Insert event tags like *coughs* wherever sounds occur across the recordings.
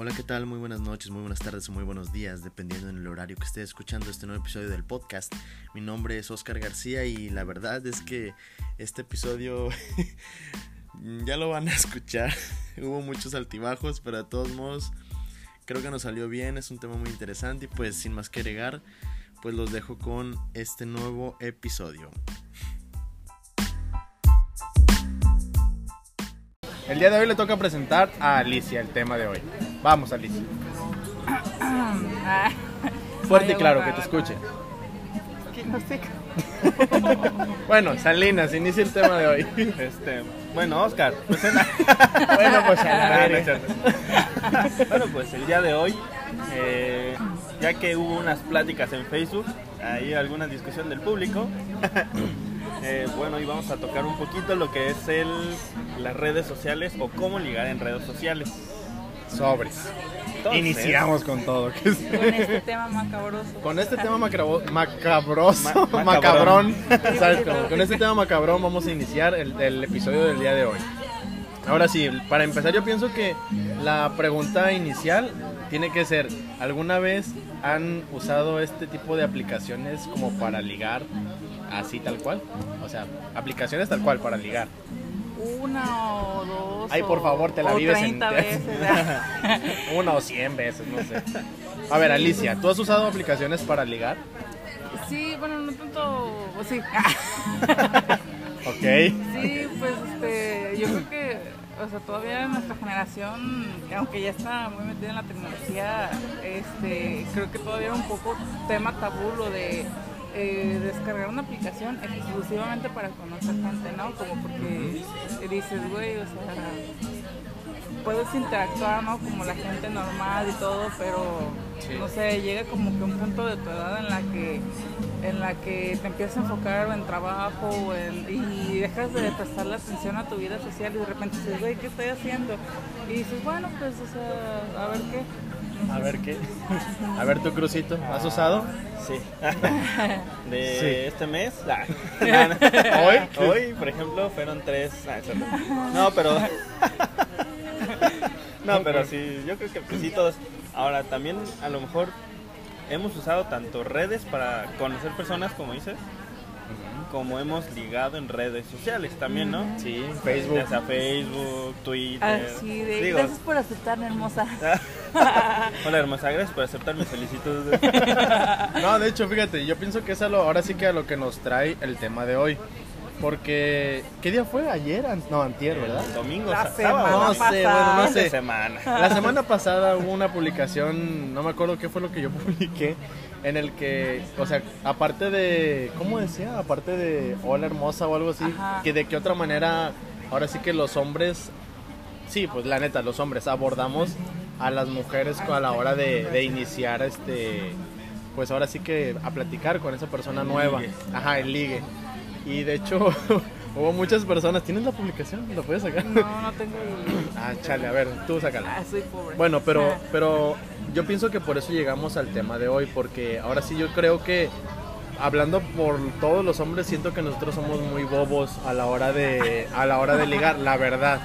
Hola, ¿qué tal? Muy buenas noches, muy buenas tardes muy buenos días, dependiendo en el horario que esté escuchando este nuevo episodio del podcast. Mi nombre es Oscar García y la verdad es que este episodio *laughs* ya lo van a escuchar. *laughs* Hubo muchos altibajos, pero de todos modos creo que nos salió bien, es un tema muy interesante y pues sin más que agregar, pues los dejo con este nuevo episodio. El día de hoy le toca presentar a Alicia el tema de hoy. Vamos, Alicia. *coughs* Fuerte y claro, que te escuche. Que no sé. *laughs* Bueno, Salinas, inicia el tema de hoy. *laughs* Este, bueno, Oscar, pues en- *laughs* Bueno, pues a la Ah, bueno, pues el día de hoy, eh, ya que hubo unas pláticas en Facebook, hay alguna discusión del público. *coughs* eh, bueno, hoy vamos a tocar un poquito lo que es el, las redes sociales o cómo ligar en redes sociales. Sobres. Entonces, Iniciamos con todo. Con este *laughs* tema macabroso. Con este tema macrabo- macabroso, Ma- macabrón, macabrón. *laughs* ¿sabes cómo? Con este tema macabrón vamos a iniciar el, el episodio del día de hoy. Ahora sí, para empezar yo pienso que la pregunta inicial tiene que ser, ¿alguna vez han usado este tipo de aplicaciones como para ligar así tal cual? O sea, aplicaciones tal cual para ligar. Una o dos. Ay, por favor, te la o vives 30 entera. veces. *laughs* Una o cien veces, no sé. A ver, Alicia, ¿tú has usado aplicaciones para ligar? Sí, bueno, no tanto. o Sí. *laughs* Ok. Sí, pues este, yo creo que, o sea, todavía nuestra generación, aunque ya está muy metida en la tecnología, este, creo que todavía era un poco tema tabú lo de eh, descargar una aplicación exclusivamente para conocer gente, ¿no? Como porque dices, güey, o sea, puedes interactuar, ¿no? Como la gente normal y todo, pero no sé, llega como que un punto de tu edad en la que en la que te empiezas a enfocar en trabajo o en- y dejas de prestarle atención a tu vida social y de repente dices, güey, ¿qué estoy haciendo? Y dices, bueno, pues, o sea, a ver qué. A ver qué. A ver tu crucito, ¿has usado? Sí. *laughs* De Sí. este mes. *laughs* ¿Hoy? Hoy, por ejemplo, fueron tres. ah, no. No, pero. *laughs* No, pero sí, yo creo que pues, sí todos. Ahora, también a lo mejor hemos usado tanto redes para conocer personas, como dices, como hemos ligado en redes sociales también, ¿no? Sí, Facebook. Ya sea Facebook, Twitter. Así de, Digo, gracias por aceptarme, hermosa. *laughs* hola hermosa, gracias por aceptar mi solicitud. *laughs* No, de hecho, fíjate, yo pienso que es a lo, ahora sí que a lo que nos trae el tema de hoy. Porque, ¿qué día fue? Ayer, no, antier, ¿verdad? El domingo, La semana sábado. No sé, bueno, no sé. semana. La semana *laughs* pasada hubo una publicación, no me acuerdo qué fue lo que yo publiqué, en el que, o sea, aparte de, ¿cómo decía? Aparte de hola hermosa o algo así, Ajá. que de qué otra manera, ahora sí que los hombres, sí, pues la neta, los hombres abordamos a las mujeres a la hora de, de iniciar este, pues ahora sí que a platicar con esa persona nueva, ligue. ajá, el ligue. Y de hecho, *laughs* hubo muchas personas, ¿tienes la publicación? ¿La puedes sacar? No, no tengo el... Ah, chale, a ver, tú sácala. Ah, soy pobre. Bueno, pero, *laughs* pero yo pienso que por eso llegamos al tema de hoy, porque ahora sí yo creo que, hablando por todos los hombres, siento que nosotros somos muy bobos a la hora de, a la hora de ligar, la verdad.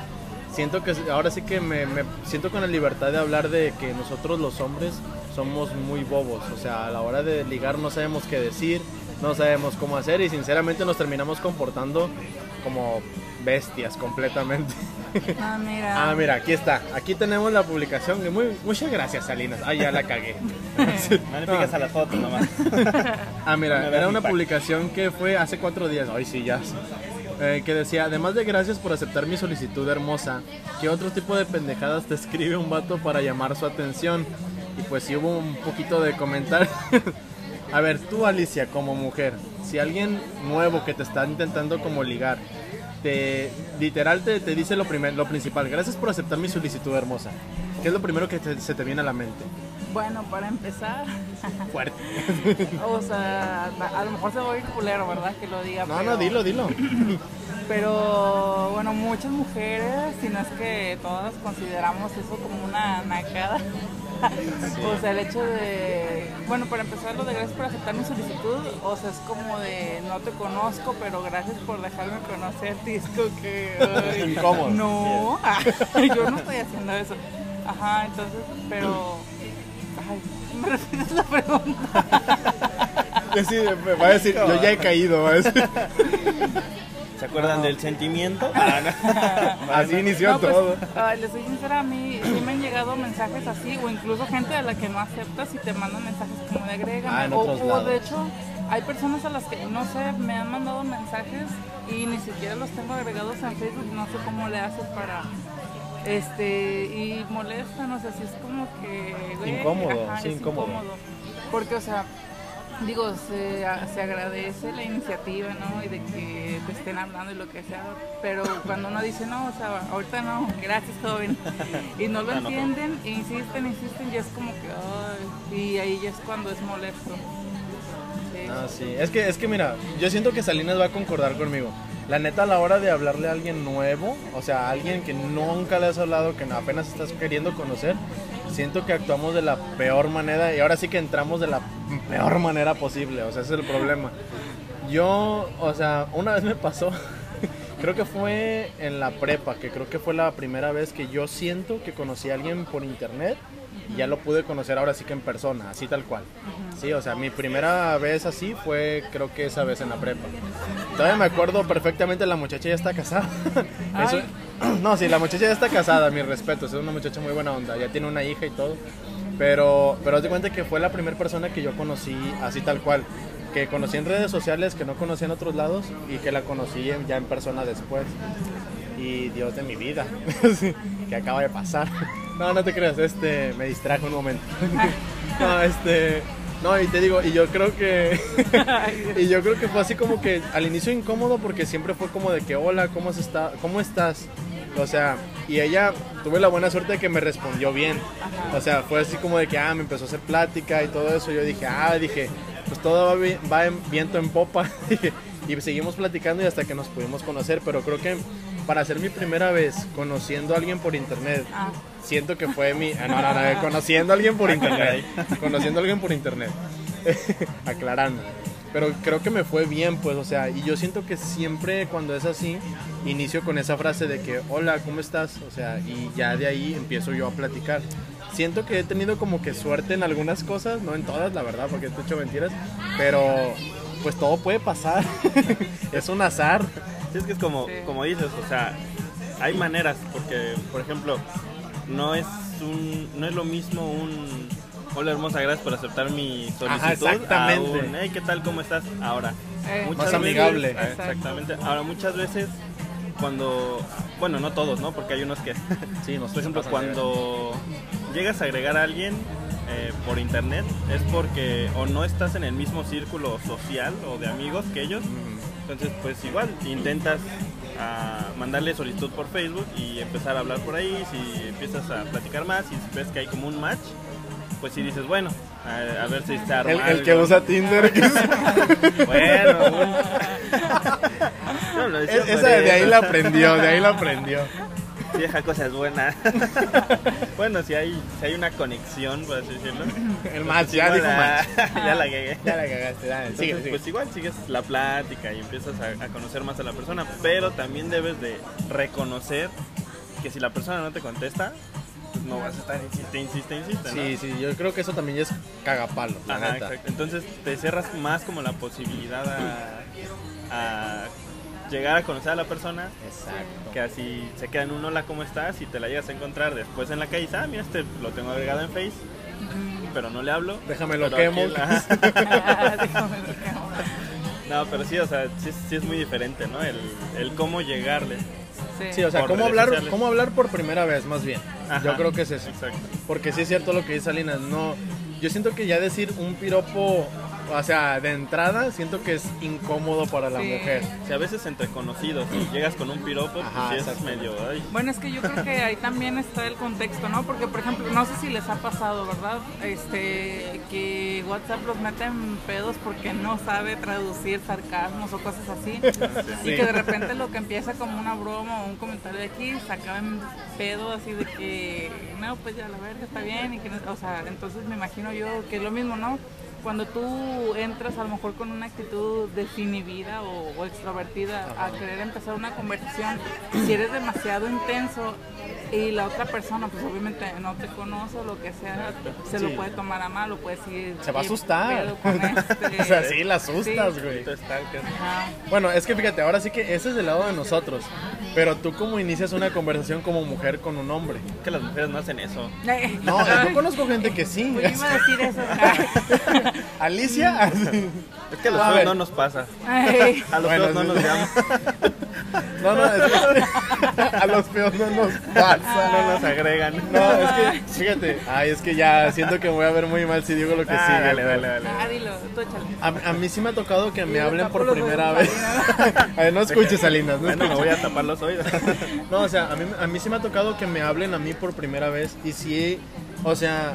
Siento que ahora sí que me, me siento con la libertad de hablar de que nosotros los hombres somos muy bobos, o sea, a la hora de ligar no sabemos qué decir, no sabemos cómo hacer y sinceramente nos terminamos comportando como bestias completamente. Ah, mira. Ah, mira, aquí está. Aquí tenemos la publicación. Muy, muchas gracias, Salinas. Ah, ya la cagué. *laughs* No le piques a las fotos nomás. *laughs* Ah, mira, No era una publicación que fue hace cuatro días. Ay, sí, ya. Eh, que decía, además de gracias por aceptar mi solicitud hermosa, ¿qué otro tipo de pendejadas te escribe un vato para llamar su atención? Y pues sí hubo un poquito de comentar. *laughs* A ver, tú Alicia, como mujer, si alguien nuevo que te está intentando como ligar, te literal te, te dice lo, primer, lo principal, gracias por aceptar mi solicitud hermosa. ¿Qué es lo primero que te- se te viene a la mente? Bueno, para empezar, *laughs* Fuerte. *laughs* o sea, a lo mejor se va a oír culero, ¿verdad? Que lo diga. No, pero- no, dilo, dilo. *clears throat* Pero bueno, muchas mujeres, si no es que todas consideramos eso como una nacada. *laughs* O sea, el hecho de, bueno, para empezar, lo de gracias por aceptar mi solicitud, o sea, es como de no te conozco, pero gracias por dejarme es como que, ay, Incómodo. No, yo no estoy haciendo eso. Ajá, entonces, pero. Ay, me repites la pregunta. *laughs* Sí, me va a decir, yo ya he caído. va a decir. *laughs* ¿Se acuerdan del sentimiento? *laughs* Ah, no. Así inició No, pues, todo. ay, les soy sincera, a mí sí me han llegado mensajes así, o incluso gente a la que no aceptas y te mandan mensajes como de agrégame. Ah, o, o de hecho, hay personas a las que, no sé, me han mandado mensajes y ni siquiera los tengo agregados en Facebook, no sé cómo le haces para. Este, y molestan, o sea, sí es como que. güey, Incómodo, ajá, sí, es incómodo. Porque, o sea, digo, se, se agradece la iniciativa, ¿no? Y de que te estén hablando y lo que sea, pero cuando uno dice, no, o sea, ahorita no, gracias, joven, *laughs* y no lo Ah, entienden, e insisten, insisten, ya es como que, ay, y ahí ya es cuando es molesto. Ah, sí. Es que, es que mira, yo siento que Salinas va a concordar conmigo. La neta, a la hora de hablarle a alguien nuevo, o sea, a alguien que nunca le has hablado, que apenas estás queriendo conocer, siento que actuamos de la peor manera y ahora sí que entramos de la peor manera posible, o sea, ese es el problema. Yo, o sea, una vez me pasó, *laughs* creo que fue en la prepa, que creo que fue la primera vez que yo siento que conocí a alguien por internet y ya lo pude conocer ahora sí que en persona, así tal cual. Sí, o sea, mi primera vez así fue creo que esa vez en la prepa. Todavía me acuerdo perfectamente, la muchacha ya está casada. *laughs* Eso- *clears throat* no, sí, la muchacha ya está casada, mi respeto, es una muchacha muy buena onda, ya tiene una hija y todo. Pero, pero haz de cuenta que fue la primera persona que yo conocí así tal cual. Que conocí en redes sociales, que no conocía en otros lados y que la conocí en- ya en persona después. Y Dios de mi vida, *laughs* que acaba de pasar. No, no te creas, este, me distrajo un momento. *laughs* No, este, no, y te digo, y yo creo que, *laughs* y yo creo que fue así como que al inicio incómodo porque siempre fue como de que, hola, ¿cómo, has está, ¿cómo estás? O sea, y ella tuve la buena suerte de que me respondió bien. O sea, fue así como de que, ah, me empezó a hacer plática y todo eso. Yo dije, ah, dije, pues todo va, va en viento en popa. Y seguimos platicando y hasta que nos pudimos conocer. Pero creo que para hacer mi primera vez conociendo a alguien por internet, Ah, siento que fue mi. ah, No, no, no, conociendo a alguien por internet. Conociendo a alguien por internet. *laughs* Aclarando. Pero creo que me fue bien, pues, o sea, y yo siento que siempre cuando es así, inicio con esa frase de que, hola, ¿cómo estás? O sea, y ya de ahí empiezo yo a platicar. Siento que he tenido como que suerte en algunas cosas, no en todas, la verdad, porque te he hecho mentiras, pero pues todo puede pasar. *laughs* es un azar. Sí, es que es como, Sí. como dices, o sea, hay maneras, porque, por ejemplo, no es un, no es lo mismo un hola hermosa, gracias por aceptar mi solicitud. exactamente. A un, hey, ¿qué tal? ¿Cómo estás? Ahora. eh, Más amigable. ah, Exactamente. Ahora, muchas veces, cuando, bueno, no todos, ¿no? Porque hay unos que, *laughs* Sí, nos por ejemplo, cuando llegas a agregar a alguien eh, por internet, es porque o no estás en el mismo círculo social o de amigos que ellos, entonces, pues igual, intentas a mandarle solicitud por Facebook y empezar a hablar por ahí. Si empiezas a platicar más y ves que hay como un match, pues si dices, bueno, a, a ver si arma El, que usa Tinder. que es- *laughs* Bueno, un- No, lo decía Es- por esa de ahí la aprendió, de ahí la aprendió. Vieja cosa es buena. *laughs* bueno, si hay, si hay una conexión, por así decirlo. *laughs* El match, pues ya dijo la- *laughs* ya la cagué. Ya la cagaste, dale, Entonces, sigue, sigue. pues igual sigues la plática y empiezas a, a conocer más a la persona, pero también debes de reconocer que si la persona no te contesta, pues no vas a estar insiste, insiste, insiste, ¿no? Sí, sí, yo creo que eso también ya es cagapalo, la Ajá, neta. exacto. Entonces te cerras más como la posibilidad a, a llegar a conocer a la persona Exacto. que así se queda en un hola, ¿cómo estás? Y te la llegas a encontrar después en la calle y dices, ah, mira, este lo tengo agregado en Face, pero no le hablo. Déjame lo quemo. quemo. *laughs* *laughs* No, pero sí, o sea, sí, es- sí es muy diferente, ¿no? El, el cómo llegarle. Sí. Sí, o sea, Por ¿cómo hablar, sociales. cómo hablar por primera vez, más bien. Ajá, Yo creo que es eso. Exacto. Porque sí es cierto lo que dice Salinas, no... Yo siento que ya decir un piropo, o sea, de entrada, siento que es incómodo para la Sí. mujer. Si a veces entre conocidos y llegas con un piropo, pues sí es medio... ay, Bueno, es que yo creo que ahí también está el contexto, ¿no? Porque, por ejemplo, no sé si les ha pasado, ¿verdad? Este, que WhatsApp los mete en pedos porque no sabe traducir sarcasmos o cosas así. Y que de repente lo que empieza como una broma o un comentario de aquí se acaba en pedo así de que, no, pues ya la verga está bien. Y que, no- o sea, entonces me imagino yo que es lo mismo, ¿no? Cuando tú entras a lo mejor con una actitud desinhibida o, o extrovertida a querer empezar una conversación, si eres demasiado intenso y la otra persona pues obviamente no te conoce o lo que sea, se Sí. lo puede tomar a mal o puede decir... Se va a "¿Qué asustar. *laughs* este?". o sea, sí, la asustas, Sí. güey. Bueno, es que fíjate, ahora sí que ese es del lado de nosotros. Pero tú cómo inicias una conversación como mujer con un hombre. que las mujeres no hacen eso. No, yo conozco gente que sí. Pues yo iba a decir eso. *laughs* Alicia. Es que a los A feos no nos pasa. Ay, A los Bueno, feos no sí. nos llaman, No, no, es que a los feos no nos pasa. no nos agregan. No, es que, fíjate, ay, es que ya siento que me voy a ver muy mal si digo lo que Ah, sigue. dale, dale, dale. ah, dilo, tú échale. A, a mí sí me ha tocado que me hablen por primera vez. *laughs* A ver, no escuches, Salinas. No Bueno, me voy a tapar los oídos. *laughs* No, o sea, a mí, a mí sí me ha tocado que me hablen a mí por primera vez y sí, o sea,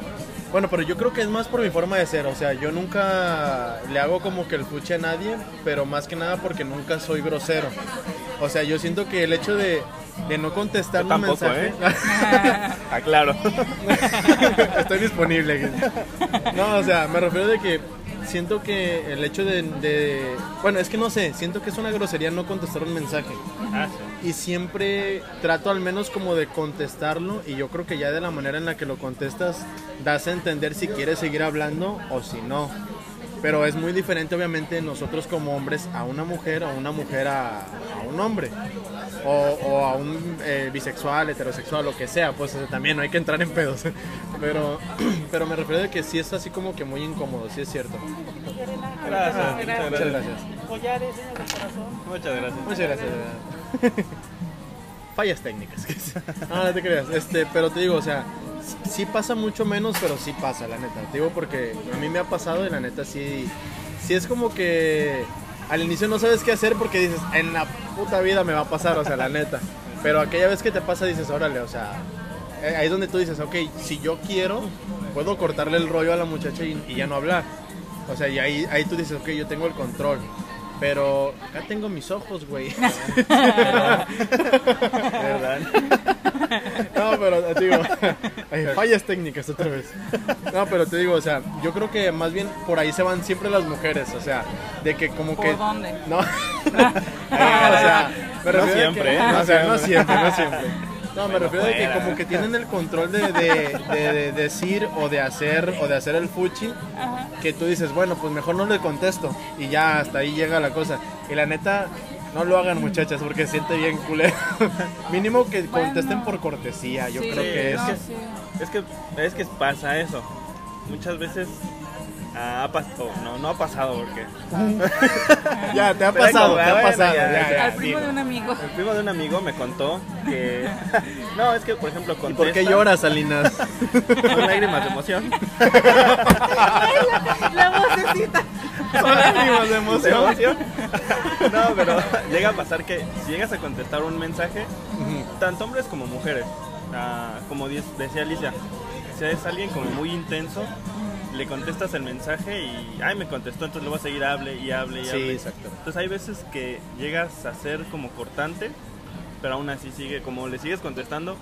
bueno, pero yo creo que es más por mi forma de ser, o sea, yo nunca le hago como que el fuche a nadie, pero más que nada porque nunca soy grosero. O sea, yo siento que el hecho de, de no contestar Yo un tampoco, mensaje... ¿eh? *laughs* Aclaro. *laughs* Estoy disponible. No, o sea, me refiero de que siento que el hecho de, de- Bueno, es que no sé, siento que es una grosería no contestar un mensaje. Ah, sí. Y siempre trato al menos como de contestarlo y yo creo que ya de la manera en la que lo contestas das a entender si quieres seguir hablando o si no. Pero es muy diferente obviamente nosotros como hombres a una mujer o una mujer a, a un hombre. O, o a un eh, bisexual, heterosexual, lo que sea, pues también no hay que entrar en pedos. *laughs* Pero, *clears throat* pero me refiero de que sí es así como que muy incómodo, sí es cierto. Gracias, muchas Gracias. Muchas gracias. gracias. Muchas gracias. *laughs* Fallas técnicas. No, no te creas. Este, pero te digo, o sea, sí pasa mucho menos, pero sí pasa, la neta. Te digo porque a mí me ha pasado y la neta sí, sí es como que al inicio no sabes qué hacer porque dices, en la puta vida me va a pasar, o sea, la neta. Pero aquella vez que te pasa dices, órale, o sea, eh, ahí es donde tú dices, ok, si yo quiero, puedo cortarle el rollo a la muchacha y, y ya no hablar. O sea, y ahí, ahí tú dices, ok, yo tengo el control. Pero acá tengo mis ojos, güey. *laughs* ¿Verdad? No, pero te digo, ay, fallas técnicas otra vez. No, pero te digo, o sea, yo creo que más bien por ahí se van siempre las mujeres, o sea, de que como ¿Por que... dónde? No, *laughs* *laughs* Ah, o sea, me No siempre, que- ¿eh? No o sea, no siempre, no siempre. No, me refiero a que como que tienen el control de, de- de- de decir o de hacer o de hacer el fuchi Ajá. que tú dices, bueno, pues mejor no le contesto y ya hasta ahí llega la cosa. Y la neta, no lo hagan muchachas porque se siente bien culero. *laughs* Mínimo que Bueno. contesten por cortesía, yo Sí, creo que es... no, que- sí. Es que, es que pasa eso. Muchas veces ha pasado, no, no ha pasado porque *laughs* Ya, te ha Pero pasado, como, te ha bueno, pasado. ya, ya, ya, Al primo de un amigo. el primo de un amigo me contó que *laughs* no, es que por ejemplo ¿Y contesta por qué lloras, Salinas? *laughs* Son lágrimas de emoción. La vocecita. Son lágrimas de de emoción. No, pero llega a pasar que si llegas a contestar un mensaje, tanto hombres como mujeres, ah, como decía Alicia, si es alguien como muy intenso, le contestas el mensaje y, ay, me contestó, entonces le voy a seguir, hable y hable y Sí, hable. exacto. Entonces hay veces que llegas a ser como cortante, pero aún así sigue, como le sigues contestando,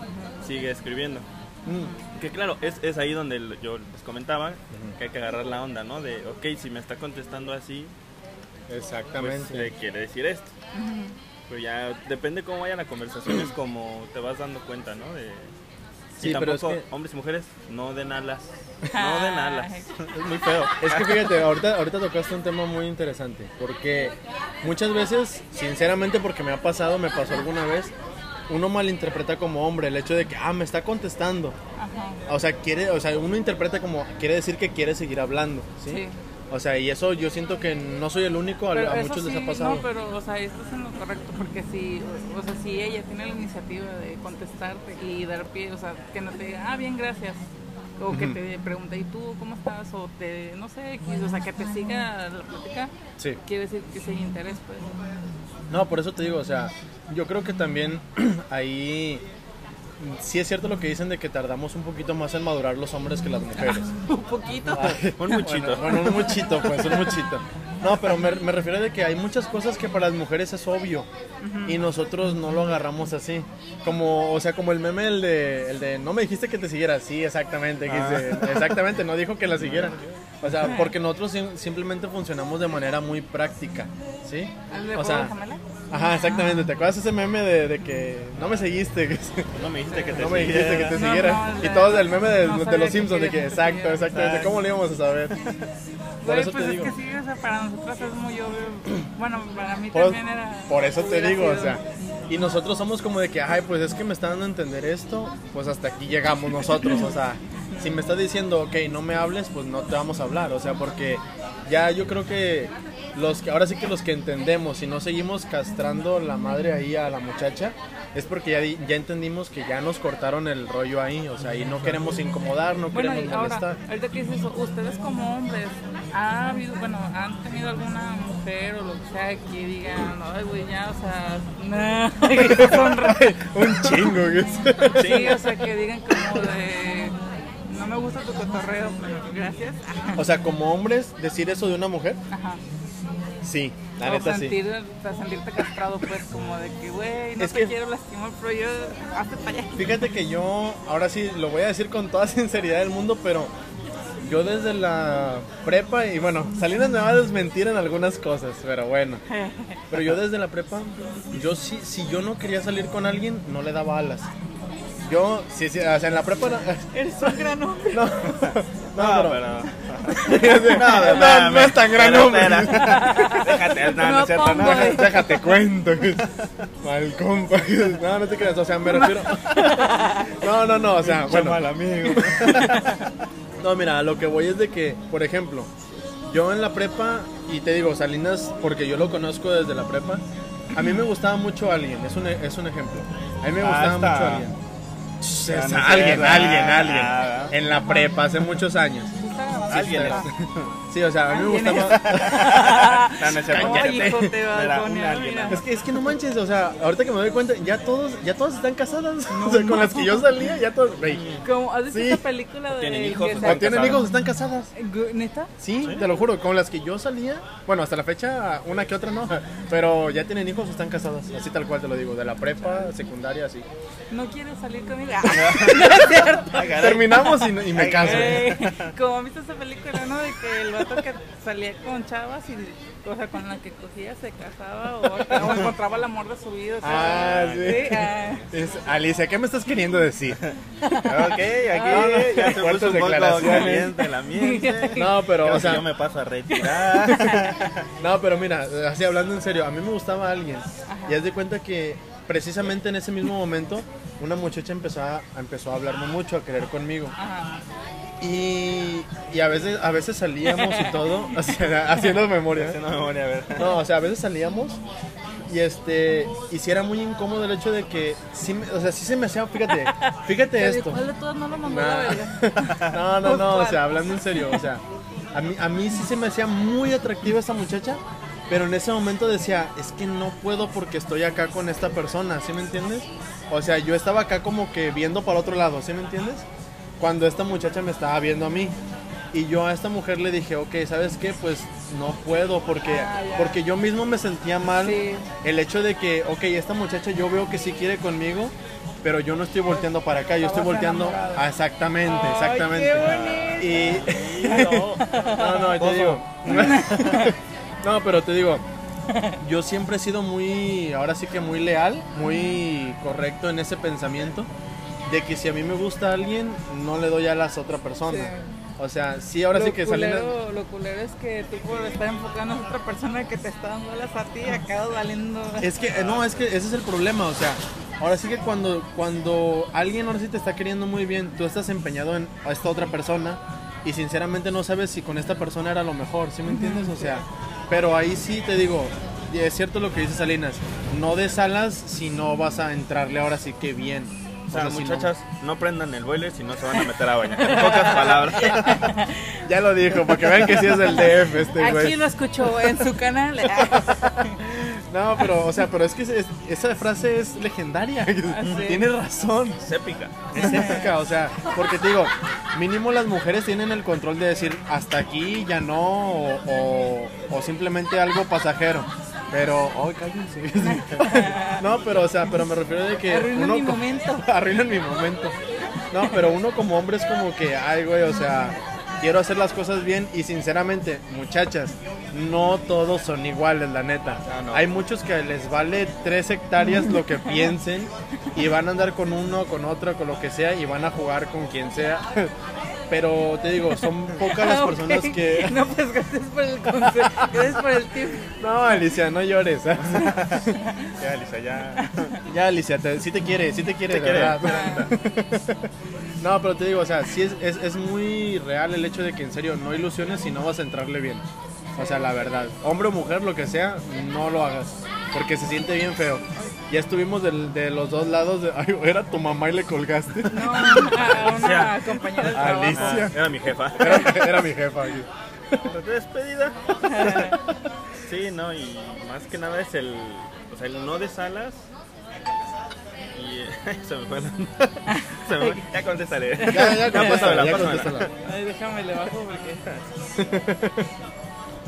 sigue escribiendo. Mm, Que claro, es, es ahí donde yo les comentaba que hay que agarrar la onda, ¿no? De, ok, si me está contestando así, pues Exactamente. eh, quiere decir esto. Pero ya depende cómo vaya la conversación, es como te vas dando cuenta, ¿no? De, Sí, y pero tampoco, es que- hombres y mujeres, no den alas. No den alas. Ay. Es muy feo. Es que fíjate, ahorita, ahorita tocaste un tema muy interesante, porque muchas veces, sinceramente porque me ha pasado, me pasó alguna vez, uno malinterpreta como hombre el hecho de que, ah, me está contestando. Ajá. O sea, quiere, o sea, uno interpreta como, quiere decir que quiere seguir hablando, ¿sí? Sí. O sea, y eso yo siento que no soy el único, a, a muchos les sí, ha pasado. No, pero, o sea, estás en lo correcto, porque si, o sea, si ella tiene la iniciativa de contestarte y dar pie, o sea, que no te diga, ah, bien, gracias, o que te pregunte, ¿y tú cómo estás? O te, no sé, X, o sea, que te siga la plática, Sí. quiere decir que sí hay interés, pues. No, por eso te digo, o sea, yo creo que también *clears throat* ahí sí es cierto lo que dicen de que tardamos un poquito más en madurar los hombres que las mujeres. *laughs* Un poquito. Ay, Un *laughs* muchito. Bueno, bueno, un muchito, pues, un muchito. No, pero me, me refiero de que hay muchas cosas que para las mujeres es obvio y nosotros no lo agarramos así. Como, o sea, como el meme, el de, el de no me dijiste que te siguiera. Sí, exactamente, Ah. dice, exactamente, no dijo que la siguiera. *laughs* O sea, porque nosotros sim- simplemente funcionamos de manera muy práctica, ¿sí? ¿El de O sea? Ajá, exactamente. ¿Te acuerdas ese meme de, de que no me seguiste? Que *laughs* No me dijiste que te no me dijiste que te No, siguiera. no, y todos de- el meme de, no de los Simpsons, de que exacto, siguiera. exactamente. ¿Cómo lo íbamos a saber? Por Güey, eso pues te es digo. que sí, o sea, para nosotros es muy obvio. *clears throat* Bueno, para mí Por, también era. por eso te digo, o sea, y nosotros somos como de que, ay, pues es que me está dando a entender esto, pues hasta aquí llegamos nosotros, o sea, si me estás diciendo, ok, no me hables, pues no te vamos a hablar, o sea, porque ya yo creo que los que, ahora sí que los que entendemos, si no seguimos castrando la madre ahí a la muchacha, es porque ya, di- ya entendimos que ya nos cortaron el rollo ahí, o sea, y no queremos incomodar, no Bueno, queremos y ahora, molestar. ahorita que dices eso, ustedes como hombres, ¿ha habido, bueno, han tenido alguna mujer o lo que sea que digan, ay, güey, ya, o sea, no, *laughs* que son re- *laughs* Un chingo, que es- Sí, o sea, que digan como de, no me gusta tu cotorreo, pero gracias. O sea, como hombres, decir eso de una mujer, Ajá. Sí, la o neta sí. sentir, o sea, sentirte castrado, pues, como de que, güey, no Es te que- quiero lastimar, pero yo, hazte para allá. Fíjate que yo, ahora sí, lo voy a decir con toda *laughs* sinceridad del mundo, pero yo desde la prepa, y bueno, Salinas me va a desmentir en algunas cosas, pero bueno. *laughs* Pero yo desde la prepa, yo sí, si yo no quería salir con alguien, no le daba alas. Yo, sí, sí, o sea, en la prepa... no- Eres un gran hombre. No, *laughs* no, No, pero... pero. *laughs* No, no, no es tan gran Pero, hombre. espera. Déjate, no, no es cierto, no. Déjate cuento. Mal compa. No, no te creas, o sea, me refiero... No, no, no, o sea, bueno. mal amigo. *laughs* No, mira, a lo que voy es de que, por ejemplo, yo en la prepa, y te digo, Salinas, porque yo lo conozco desde la prepa, a mí me gustaba mucho alguien, es un, es un ejemplo. A mí me gustaba Basta. mucho alguien. Es alguien, alguien, ah, alguien. ah. En la prepa, hace muchos años. Sí, está grabado. Alguien Sí, o sea, a mí me Alguien gustaba... *laughs* No, no es cierto. Ay, hijo, te va a Era poner, un alguien. mira. Es que, es que no manches, o sea, ahorita que me doy cuenta, ya todos, ya todas están casadas. *laughs* o sea, con las que yo salía, ya todas. Güey, Como, ¿Has visto Sí. esa película de Tienen hijos, que o tienen casadas. hijos, están casadas. Gu- ¿Neta? Sí, te lo juro, con las que yo salía, bueno, hasta la fecha, una que otra no, *laughs* pero ya tienen hijos o están casadas, así tal cual te lo digo, de la prepa, secundaria, así. ¿No quieres salir conmigo? No es cierto. Ah. Terminamos y, y me caso. Eh, como viste esa película, ¿no? De que el vato que salía con chavas y, o sea, con la que cogía se casaba o, *laughs* o encontraba el amor de su vida. o sea, Ah, sí. ah. Es, Alicia, ¿qué me estás queriendo decir? *laughs* Ok, aquí ya se puso un poco declaraciones. caliente el *laughs* ambiente. No, pero, Creo o sea, yo me paso a retirar. no, pero mira, así hablando en serio, a mí me gustaba alguien y haz de cuenta que precisamente en ese mismo momento una muchacha empezó a, empezó a hablarme mucho, a querer conmigo. Ajá. Y, y a veces a veces salíamos y todo, *laughs* o sea, haciendo memoria. ¿eh? Haciendo memoria, a ver. No, o sea, a veces salíamos y este y sí era muy incómodo el hecho de que sí, me- o sea, sí se me hacía, fíjate, fíjate *laughs* esto. ¿Cuál de todas no lo mandó a Nah. la verga? *laughs* No, no, no, o sea, hablando en serio, o sea, a mí a mí sí se me hacía muy atractiva esta muchacha, pero en ese momento decía, es que no puedo porque estoy acá con esta persona, ¿sí me entiendes? O sea, yo estaba acá como que viendo para otro lado, ¿sí me entiendes? Cuando esta muchacha me estaba viendo a mí. Y yo a esta mujer le dije, ok, ¿sabes qué? Pues no puedo porque, Ah, porque yo mismo me sentía mal. Sí. El hecho de que, ok, esta muchacha yo veo que sí quiere conmigo, pero yo no estoy volteando para acá, yo estoy volteando... exactamente, Ay, exactamente. qué. Y... *laughs* No, no, te digo. *laughs* No, pero te digo, *laughs* yo siempre he sido muy, ahora sí que muy leal, muy correcto en ese pensamiento de que si a mí me gusta alguien, no le doy alas a otra persona. Sí. O sea, sí, ahora lo sí que Lo culero es que tú por estar enfocando a otra persona que te está dando alas a ti, acabas valiendo. Es que, eh, no, es que ese es el problema, o sea, ahora sí que cuando, cuando alguien ahora sí te está queriendo muy bien, tú estás empeñado en a esta otra persona y sinceramente no sabes si con esta persona era lo mejor, ¿sí me entiendes? O sea, pero ahí sí te digo, es cierto lo que dice Salinas, no des alas si no vas a entrarle ahora sí que bien. O sea, si no- muchachas, no prendan el boiler si no se van a meter a bañar. En pocas palabras. *laughs* ya lo dijo, para que vean que sí es del DF este Aquí güey. lo escuchó en su canal. *laughs* No, pero, o sea, pero es que es- esa frase es legendaria. Tienes razón. Es épica. Es épica, o sea, porque te digo, mínimo las mujeres tienen el control de decir hasta aquí, ya no, o, o- o simplemente algo pasajero. Pero, ay, cállense. *laughs* No, pero, o sea, pero me refiero de que. Arruinan mi co- momento. *laughs* Arruinan mi momento. No, pero uno como hombre es como que, ay, güey, o sea, quiero hacer las cosas bien y sinceramente, muchachas, no todos son iguales, la neta. Ah, no. Hay muchos que les vale tres hectáreas lo que *laughs* piensen y van a andar con uno, con otro, con lo que sea y van a jugar con quien sea. Pero te digo, son *laughs* pocas las Ah, personas que... *laughs* No, pues gracias por el consejo, gracias por el tip. No, Alicia, no llores. *laughs* Ya, Lisa, ya. Ya, Alicia, te- sí te quiere, sí te quiere, Te de quiere. verdad. No, pero te digo, o sea, sí es, es, es muy real el hecho de que en serio no ilusiones si no vas a entrarle bien. O sea, la verdad. Hombre o mujer, lo que sea, no lo hagas. Porque se siente bien feo. Ya estuvimos del- de los dos lados. De, ay, era tu mamá y le colgaste. No, a *laughs* una sea, compañera del trabajo. Alicia. Ah, era mi jefa. Era, era mi jefa. Despedida. *laughs* Sí, no, y más que nada es el. O sea, el no de salas. Y. *laughs* eh, se me fue la. se me fue- Ya contestaré. Ya, ya, pásamela, contéstala, ya pásamela. contéstala. Ay, déjame le bajo porque.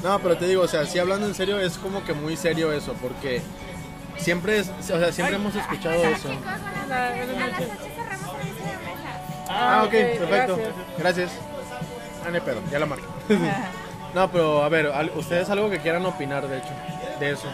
No, pero te digo, o sea, sí hablando en serio, es como que muy serio eso. Porque siempre, es, o sea, siempre hemos escuchado eso. Noches. Ah, ok, perfecto. gracias. Gracias. Ah, no hay pedo, ya la marco. *laughs* No, pero a ver, ustedes algo que quieran opinar, de hecho, de eso. *coughs*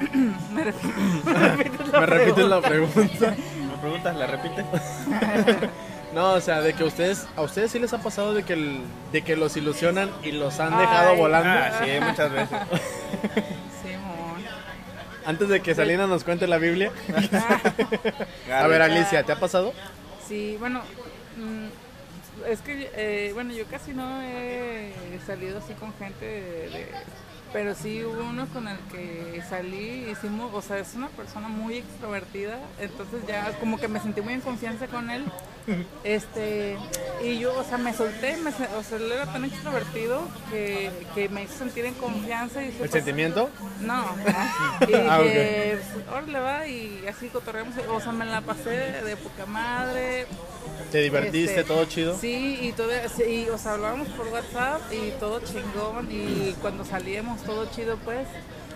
*coughs* Me repites la Me repiten la pregunta. pregunta. ¿Me preguntas? ¿La repite? *laughs* No, o sea, de que ustedes, a ustedes sí les ha pasado de que, el- de que los ilusionan y los han dejado Ay. volando. Ah, sí, muchas veces. *laughs* Simón. Antes de que Salina nos cuente la Biblia. *laughs* A ver, Alicia, ¿te ha pasado? Sí, bueno, mm, es que, eh, bueno, yo casi no he salido así con gente de, de- pero sí hubo uno con el que salí, hicimos, o sea, es una persona muy extrovertida, entonces ya como que me sentí muy en confianza con él, este, y yo, o sea, me solté, me, o sea, él era tan extrovertido que, que me hizo sentir en confianza y dije, ¿El pues, sentimiento? no, *laughs* no. Y Ah, dije, pues, órale va, y así cotorreamos. O sea, me la pasé de poca madre. ¿Te divertiste? Este, ¿Todo chido? Sí, y todo, sí, y, o sea, hablábamos por WhatsApp y todo chingón. Y cuando salíamos, todo chido, pues.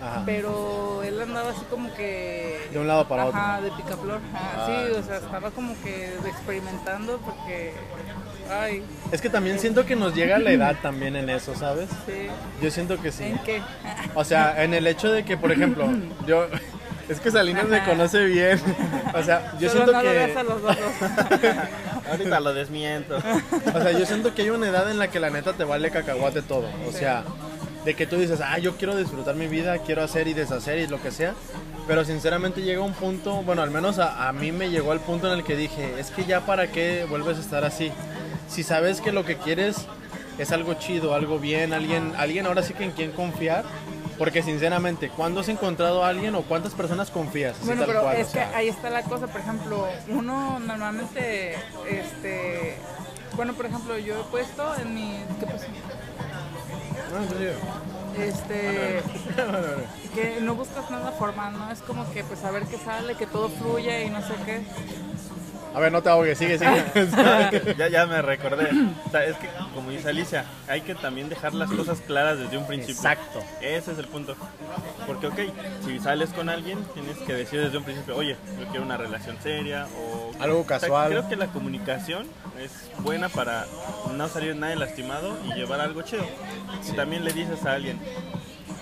Ajá. Pero él andaba así como que. De un lado para otro. Ajá, de picaflor. Ajá, Ah, sí, o sea, estaba como que experimentando porque. Ay, Es que también siento que nos llega la edad también en eso, ¿sabes? sí. Yo siento que sí. ¿En qué? O sea, en el hecho de que, por ejemplo, *laughs* yo... Es que Salinas me conoce bien. O sea, yo Solo siento no lo que... veas a los dos. *laughs* Ahorita lo desmiento. O sea, yo siento que hay una edad en la que la neta te vale cacahuate todo. O sea, de que tú dices, ah, yo quiero disfrutar mi vida, quiero hacer y deshacer y lo que sea. Pero sinceramente llega un punto, bueno, al menos a, a mí me llegó al punto en el que dije, es que ya para qué vuelves a estar así. Si sabes que lo que quieres es algo chido, algo bien, alguien, alguien ahora sí que en quien confiar. Porque sinceramente, ¿cuándo has encontrado a alguien o cuántas personas confías? Así Bueno, tal pero cual, es o sea. que ahí está la cosa, por ejemplo, uno normalmente, este, bueno, por ejemplo, yo he puesto en mi, ¿qué pasó? Este, que no buscas nada formal, ¿no? Es como que, pues, a ver qué sale, que todo fluya y no sé qué. A ver, no te ahogues, sigue, sigue. *laughs* *laughs* ya, ya me recordé. O sea, es que, como dice Alicia, hay que también dejar las cosas claras desde un principio. Exacto. Ese es el punto. Porque, ok, si sales con alguien, tienes que decir desde un principio, oye, yo quiero una relación seria o... Algo O sea, casual. creo que la comunicación es buena para no salir nadie lastimado y llevar algo chido. Si también le dices a alguien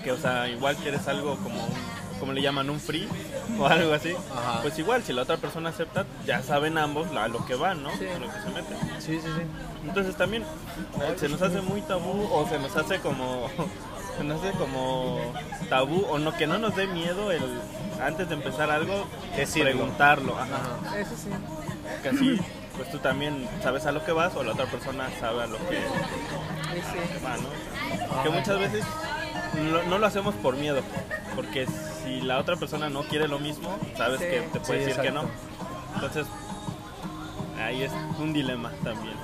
que, o sea, igual quieres algo como un como le llaman un free o algo así, Ajá. pues igual si la otra persona acepta, ya saben ambos a lo que van, ¿no? Sí. A lo que se meten. Sí, sí, sí. Entonces también se nos hace muy tabú o se nos hace como *laughs* se nos hace como tabú o no que no nos dé miedo el antes de empezar algo Decirlo. preguntarlo, ajá. Eso sí. Que así pues tú también sabes a lo que vas o la otra persona sabe a lo que sí. va, ¿no? Que muchas veces no, no lo hacemos por miedo, porque si la otra persona no quiere lo mismo, sabes Sí. que te puede Sí, decir que no. Entonces ahí es un dilema también.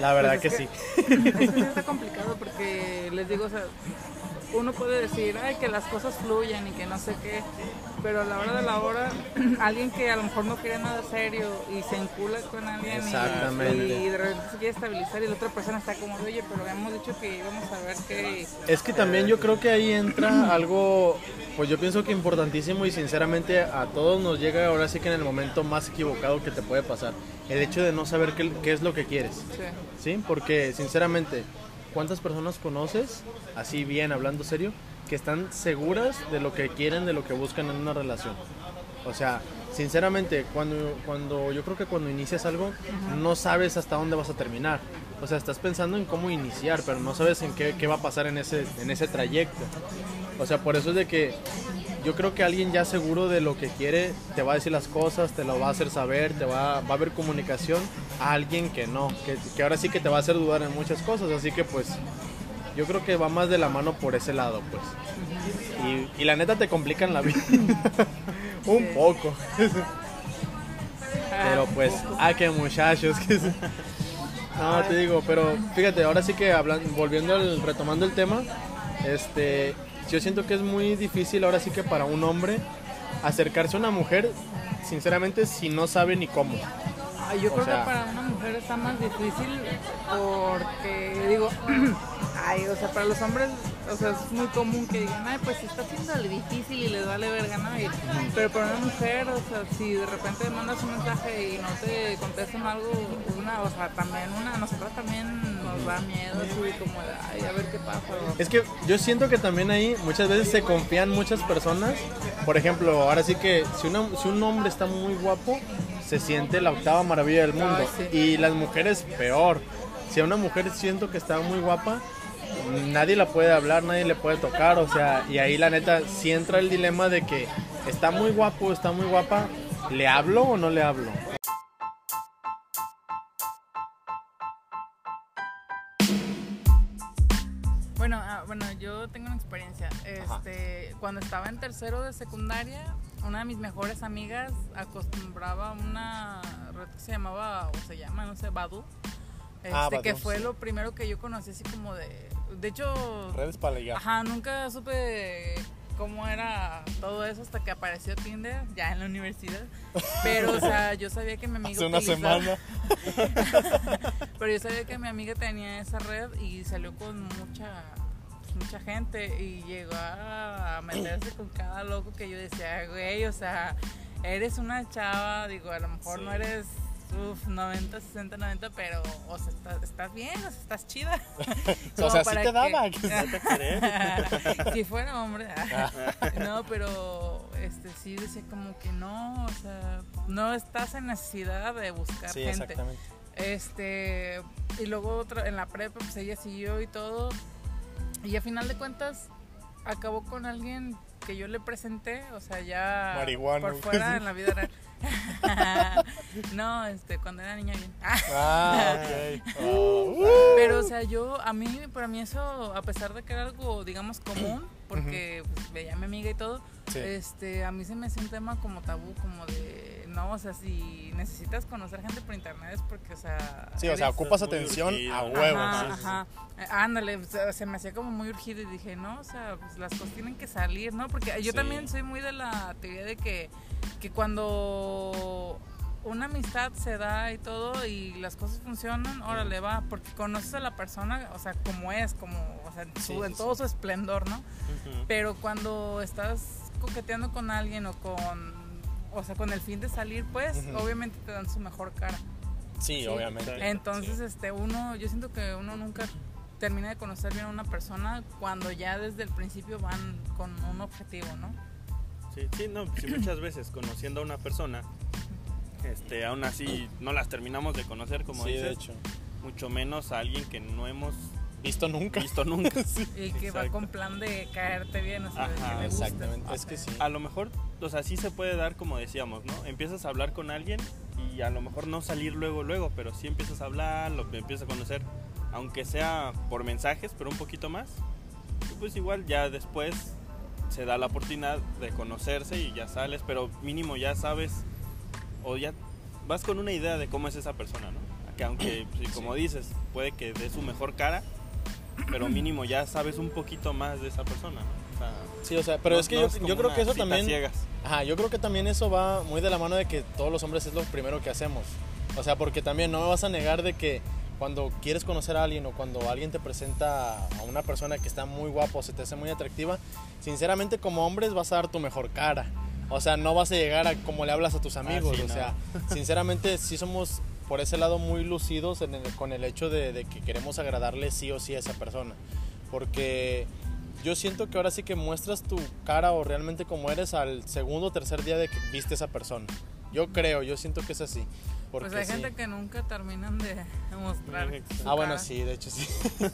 La verdad Pues que es sí. Es que sí *laughs* está complicado porque les digo, o sea, uno puede decir, ay, que las cosas fluyan y que no sé qué, pero a la hora de la hora, *clears throat* alguien que a lo mejor no quiere nada serio y se encula con alguien y- Exactamente. Y, de repente se quiere estabilizar y la otra persona está como, oye, pero habíamos dicho que íbamos a ver qué... Es que también yo creo que ahí entra *clears throat* algo, pues yo pienso que importantísimo y sinceramente a todos nos llega ahora sí que en el momento más equivocado que te puede pasar. El hecho de no saber qué, qué es lo que quieres. Sí. ¿Sí? Porque sinceramente, ¿cuántas personas conoces, así bien, hablando serio, que están seguras de lo que quieren, de lo que buscan en una relación? O sea, sinceramente, cuando, cuando yo creo que cuando inicias algo, no sabes hasta dónde vas a terminar. O sea, estás pensando en cómo iniciar, pero no sabes en qué, qué va a pasar en ese, en ese trayecto. O sea, por eso es de que yo creo que alguien ya seguro de lo que quiere te va a decir las cosas, te lo va a hacer saber, te va, va a haber comunicación a alguien que no, que, ahora sí que te va a hacer dudar en muchas cosas. Así que pues yo creo que va más de la mano por ese lado, pues. Y, la neta te complican la vida. *laughs* Un poco. *laughs* Pero pues, ah, que muchachos. *laughs* No, te digo, pero fíjate, ahora sí que hablan, volviendo al, retomando el tema, este, yo siento que es muy difícil ahora sí que para un hombre acercarse a una mujer, sinceramente, si no sabe ni cómo. Ay, yo O creo sea- que para una mujer está más difícil porque, digo, *clears throat* ay, o sea, para los hombres, o sea, es muy común que digan, ay, pues está haciéndole difícil y les vale verga. Y- pero para una mujer, o sea, si de repente mandas un mensaje y no te contestan algo, una, o sea, también una, a nosotros también nos da miedo, así como de, ay, a ver qué pasa. Es que yo siento que también ahí muchas veces se confían muchas personas. Por ejemplo, ahora sí que si, una- si un hombre está muy guapo, se siente la octava maravilla del mundo. Ay, sí. Y las mujeres peor. Si a una mujer siento que está muy guapa, nadie la puede hablar, nadie le puede tocar. O sea, y ahí la neta sí entra el dilema de que está muy guapo, está muy guapa. ¿Le hablo o no le hablo? Bueno, ah, bueno, yo tengo una experiencia. Este, cuando estaba en tercero de secundaria, una de mis mejores amigas acostumbraba a una red que se llamaba, o se llama, no sé, Badu. Este, Ah, que Badoo, fue lo primero que yo conocí así como de... De hecho, Redes para ligar. ajá, nunca supe cómo era todo eso hasta que apareció Tinder ya en la universidad. Pero, o sea, yo sabía que mi *laughs* amiga Hace una utilizaba- semana. *laughs* pero yo sabía que mi amiga tenía esa red y salió con mucha mucha gente y llegó a meterse con cada loco que yo decía, güey, o sea, eres una chava, digo, a lo mejor no eres uf, 90, 60, 90, pero o sea, estás, estás bien, o sea, estás chida. *laughs* Como sea, sí te que- daba. *laughs* si fuera hombre. *laughs* no, pero este sí decía como que no, o sea, no estás en necesidad de buscar Sí, gente. exactamente. Este, y luego otra, en la prepa, pues ella siguió y todo. Y a final de cuentas, acabó con alguien que yo le presenté, o sea, ya por fuera en la vida real. *laughs* no, este, cuando era niña bien. Ah, *laughs* ok. Pero, o sea, yo, a mí, para mí eso, a pesar de que era algo, digamos, común, porque pues, veía a mi amiga y todo, Sí. este, a mí se me hacía un tema como tabú, como de, no, o sea, si necesitas conocer gente por internet es porque, o sea... Sí, o sea, ocupas atención urgido, a ¿no? huevo. Ajá. Eh, ándale, o sea, se me hacía como muy urgido y dije, no, o sea, pues las cosas tienen que salir, ¿no? Porque yo Sí. también soy muy de la teoría de que, que cuando una amistad se da y todo y las cosas funcionan, órale, va, porque conoces a la persona, o sea, como es, como, o sea, en, su- Sí, en sí, todo su esplendor, ¿no? Pero cuando estás coqueteando con alguien o con, o sea, con el fin de salir, pues, obviamente te dan su mejor cara. Sí, Sí. obviamente. Entonces, este, uno, yo siento que uno nunca termina de conocer bien a una persona cuando ya desde el principio van con un objetivo, ¿no? Sí, sí, no, si muchas veces conociendo a una persona, este, aún así no las terminamos de conocer, como sí, dices, de hecho. mucho menos a alguien que no hemos Visto nunca. visto nunca. *laughs* Y que va Exacto. con plan de caerte bien, o sea, que Ajá, le gustes. Exactamente, es que sí. A lo mejor, o sea, sí se puede dar como decíamos, ¿no? Empiezas a hablar con alguien y a lo mejor no salir luego, luego, pero sí empiezas a hablar, lo empiezas a conocer, aunque sea por mensajes, pero un poquito más. Y pues igual ya después se da la oportunidad de conocerse y ya sales, pero mínimo ya sabes o ya vas con una idea de cómo es esa persona, ¿no? Que aunque, sí, como dices, puede que dé su mejor cara, pero mínimo ya sabes un poquito más de esa persona, ¿no? O sea, Sí, o sea, pero no- es que no yo, es como yo creo que eso también... ciegas. Ajá, yo creo que también eso va muy de la mano de que todos los hombres es lo primero que hacemos. O sea, porque también no me vas a negar de que cuando quieres conocer a alguien o cuando alguien te presenta a una persona que está muy guapa o se te hace muy atractiva, sinceramente como hombres vas a dar tu mejor cara. O sea, no vas a llegar a como le hablas a tus amigos. sí, o no. sea, *laughs* sinceramente sí somos por ese lado muy lucidos en el- con el hecho de, de que queremos agradarle sí o sí a esa persona. Porque yo siento que ahora sí que muestras tu cara o realmente como eres al segundo o tercer día de que viste a esa persona. Yo creo, yo siento que es así. Porque Pues hay sí. gente que nunca terminan de mostrar. Su Ah, bueno, cara. sí, de hecho sí. Sí.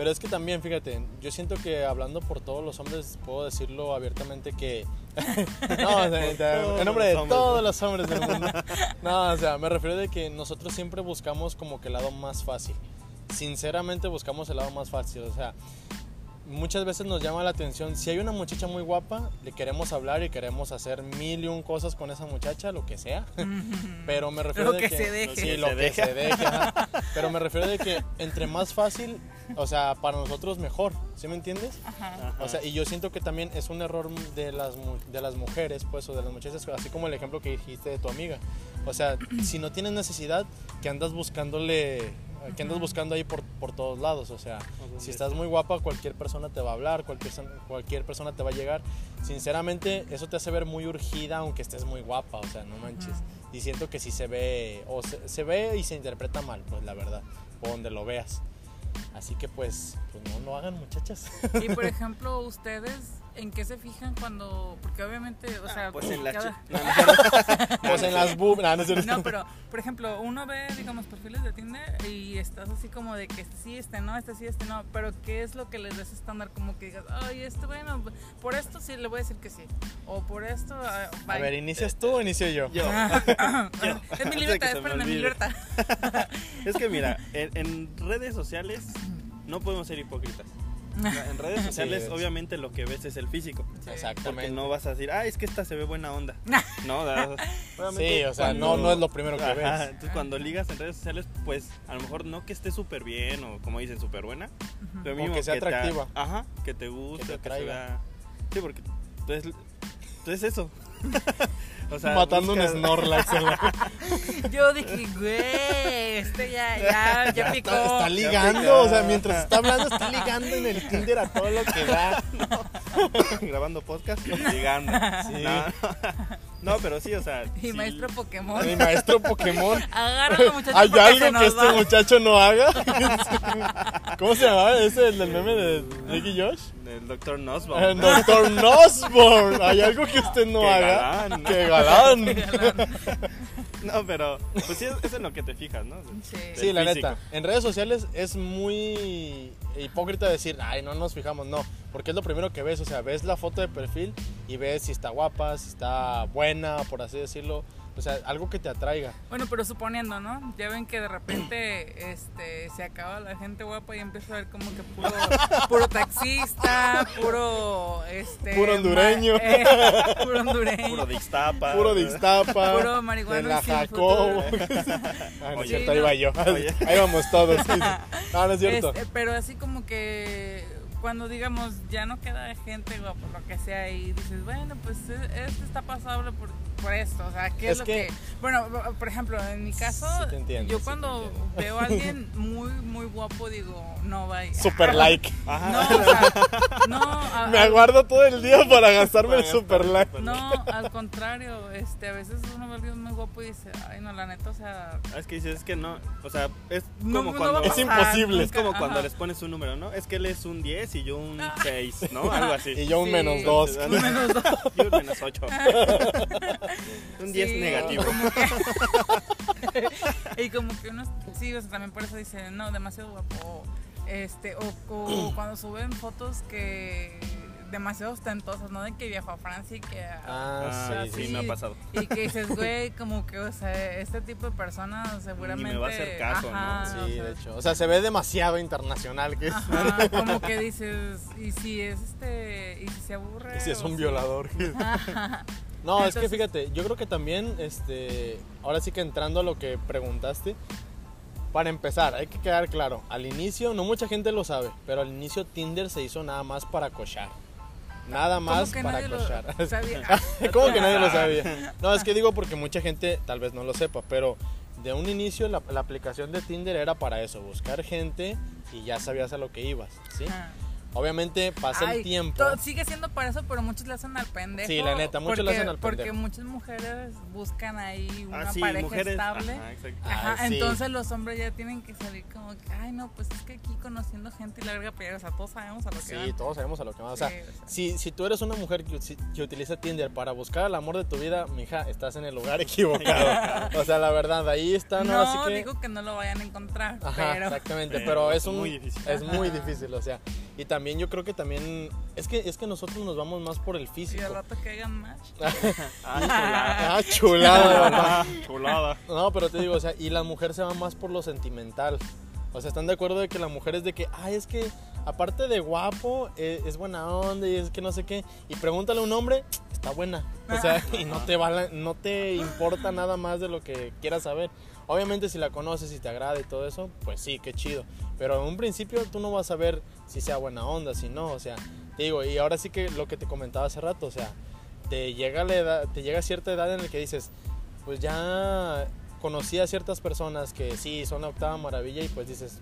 Pero es que también, fíjate, yo siento que hablando por todos los hombres, puedo decirlo abiertamente que... *laughs* no, o sea, *laughs* en nombre de todos los hombres del mundo. *laughs* No, o sea, me refiero de que nosotros siempre buscamos como que el lado más fácil. Sinceramente buscamos el lado más fácil. O sea, muchas veces nos llama la atención. Si hay una muchacha muy guapa, le queremos hablar y queremos hacer mil y un cosas con esa muchacha, lo que sea. *laughs* Pero me refiero Lo de que se deje. Sí, Lo que que se deje. ajá. *laughs* Pero me refiero de que entre más fácil, o sea, para nosotros mejor. ¿Sí me entiendes? Ajá. O sea, y yo siento que también es un error de las, mu- de las mujeres, pues, o de las muchachas, así como el ejemplo que dijiste de tu amiga. O sea, si no tienes necesidad, que andas buscándole, que andas buscando ahí por, por todos lados. O sea, si estás muy guapa, cualquier persona te va a hablar, cualquier, cualquier persona te va a llegar. Sinceramente, eso te hace ver muy urgida, aunque estés muy guapa, o sea, no manches. Y siento que si se ve, o se, se ve y se interpreta mal, pues, la verdad, o donde lo veas. Así que, pues, pues no lo hagan, muchachas. Y por *laughs* ejemplo, ustedes, ¿en qué se fijan cuando.? Porque obviamente, o sea, Pues en la cada- chi- *laughs* no, no, *laughs* Pues en las boob, no. No, pero, por ejemplo, uno ve, digamos, perfiles de Tinder y estás así como de que sí, este no, este sí, este no. Pero, ¿qué es lo que les des estándar? Como que digas, ay, este, bueno, por esto sí le voy a decir que sí. O por esto, ah, A ver, ¿inicias tú o inicio yo? Yo. *laughs* es mi libertad, que se me espérenme, mi libertad. Es que mira, en, en redes sociales no podemos ser hipócritas. *laughs* En redes sociales, es. obviamente, lo que ves es el físico. Porque Exactamente. no vas a decir, ah, es que esta se ve buena onda. *laughs* No, *laughs* Sí, o sea, cuando- no, no es lo primero que Ajá, ves. Entonces, cuando ligas en redes sociales, pues a lo mejor no que esté súper bien o como dicen, súper buena, pero O mínimo que sea te- atractiva. ajá, que te guste, te que, se atraiga. vea. Sí, porque entonces, entonces eso. O sea, Matando buscas- un Snorlax en la... *laughs* Yo dije, güey, este ya, ya, ya picó. Está, está ligando, o sea, mientras está hablando, está ligando en el Tinder a todo lo que da. *laughs* grabando podcast, ligando. Sí. No, no, pero sí, o sea. Sí. maestro Pokémon. Mi maestro Pokémon. Agárralo, muchachos. ¿Hay algo se que este va. muchacho no haga? *laughs* ¿Cómo se llamaba ese, el del meme de Ricky Josh? El doctor El Nosbaum. Doctor Nosborn. ¿Hay algo que usted no Qué haga? galán. ¡Qué galán! *laughs* No, pero pues sí, es en lo que te fijas, ¿no? Sí. La físico. neta. En redes sociales es muy hipócrita decir, ay, no nos fijamos, no. Porque es lo primero que ves, o sea, ves la foto de perfil y ves si está guapa, si está buena, por así decirlo. O sea, algo que te atraiga. Bueno, pero suponiendo, ¿no? Ya ven que de repente este, se acaba la gente guapa y empieza a ver como que puro, puro taxista, puro... Este, Puro hondureño. ma- eh, puro hondureño. Puro de Ixtapa. Puro de. Puro marihuano De la Jacobo. *laughs* ah, no es Sí, cierto, ahí va yo. *laughs* Oye. Ahí vamos todos. sí, sí. *laughs* No, no es cierto. Este, pero así como que cuando digamos ya no queda gente guapa, lo que sea, y dices, bueno, pues este está pasable por, por esto, o sea, ¿qué es, Es lo que- que... Bueno, por ejemplo, en mi caso, Sí te entiendo, yo sí cuando veo a alguien muy, muy guapo, digo, no vaya. *laughs* Super like. Ajá. No, o sea, no, *laughs* a- Me aguardo todo el día para gastarme el super like. no, al contrario, este, a veces uno ve a alguien muy guapo y dice, ay, no, la neta, o sea, Ah, Es que dices, es que no, o sea, es no, como no cuando... a Es imposible. Es como cuando ajá. les pones un número, ¿no? Es que él es un 10 y yo un 6, ¿no? *laughs* Algo así. Y yo un Sí. menos dos. Entonces, Menos dos. Yo un menos 8. *laughs* un 10 Sí, negativo. como que- *laughs* y como que uno, sí, o sea, también por eso dice, no, demasiado guapo. Este, o, o *clears throat* cuando suben fotos que demasiado ostentosas, ¿no? De que viajó a Francia y que... Ah, Ah, sí, sí, sí. me ha pasado. Y que dices, *laughs* güey, como que, o sea, este tipo de personas seguramente... va a hacer caso, ¿no? ajá, o Sí, sea, de hecho. O sea, se ve demasiado internacional. Que es. Ajá, como que dices, y si es este, y si se aburre... Y si es o un violador. No, es que fíjate, yo creo que también, este, ahora sí que entrando a lo que preguntaste, para empezar, hay que quedar claro. Al inicio, no mucha gente lo sabe, pero al inicio Tinder se hizo nada más para cochar. Nada ¿Cómo más que para cochar. sabía? *laughs* *laughs* ¿Cómo que nadie lo sabía? No, es que digo porque mucha gente tal vez no lo sepa, pero de un inicio la, la aplicación de Tinder era para eso, buscar gente y ya sabías a lo que ibas, ¿sí? Ajá. Obviamente pasa Ay, el tiempo. sigue siendo para eso, pero muchos le hacen al pendejo. Sí, la neta, muchos le porque- hacen al Porque pendejo. muchas mujeres buscan ahí una Ah, sí, pareja mujeres. estable. Ajá, exacto. Ajá, Ah, sí. entonces los hombres ya tienen que salir como que, ay, no, pues es que aquí conociendo gente y la verga, pero, o sea, todos sabemos a lo que Sí, van. todos sabemos a lo que va. O sea, Sí, o sea. si, si tú eres una mujer que, que utiliza Tinder para buscar el amor de tu vida, mija, estás en el lugar *laughs* equivocado. o sea, la verdad, ahí están No, que... digo que no lo vayan a encontrar, Ajá, pero... exactamente, *laughs* Pero pero es un muy difícil. es muy difícil, o sea, y también yo creo que también es que es que nosotros nos vamos más por el Y físico. al rato que hagan match. *laughs* Ah, chulada. *laughs* Ah, chulada, chulada. No, pero te digo, o sea, y la mujer se va más por lo sentimental. O sea, están de acuerdo de que la mujer es de que, ay, es que aparte de guapo, eh, es buena onda y es que no sé qué. Y pregúntale a un hombre, está buena. O sea, y no te, va la- no te importa nada más de lo que quieras saber. Obviamente si la conoces y te agrada y todo eso, pues sí, qué chido. Pero en un principio tú no vas a ver si sea buena onda, si no, o sea, te digo, y ahora sí que lo que te comentaba hace rato, o sea, te llega la edad, te llega cierta edad en la que dices, pues ya conocí a ciertas personas que sí son la octava maravilla y pues dices,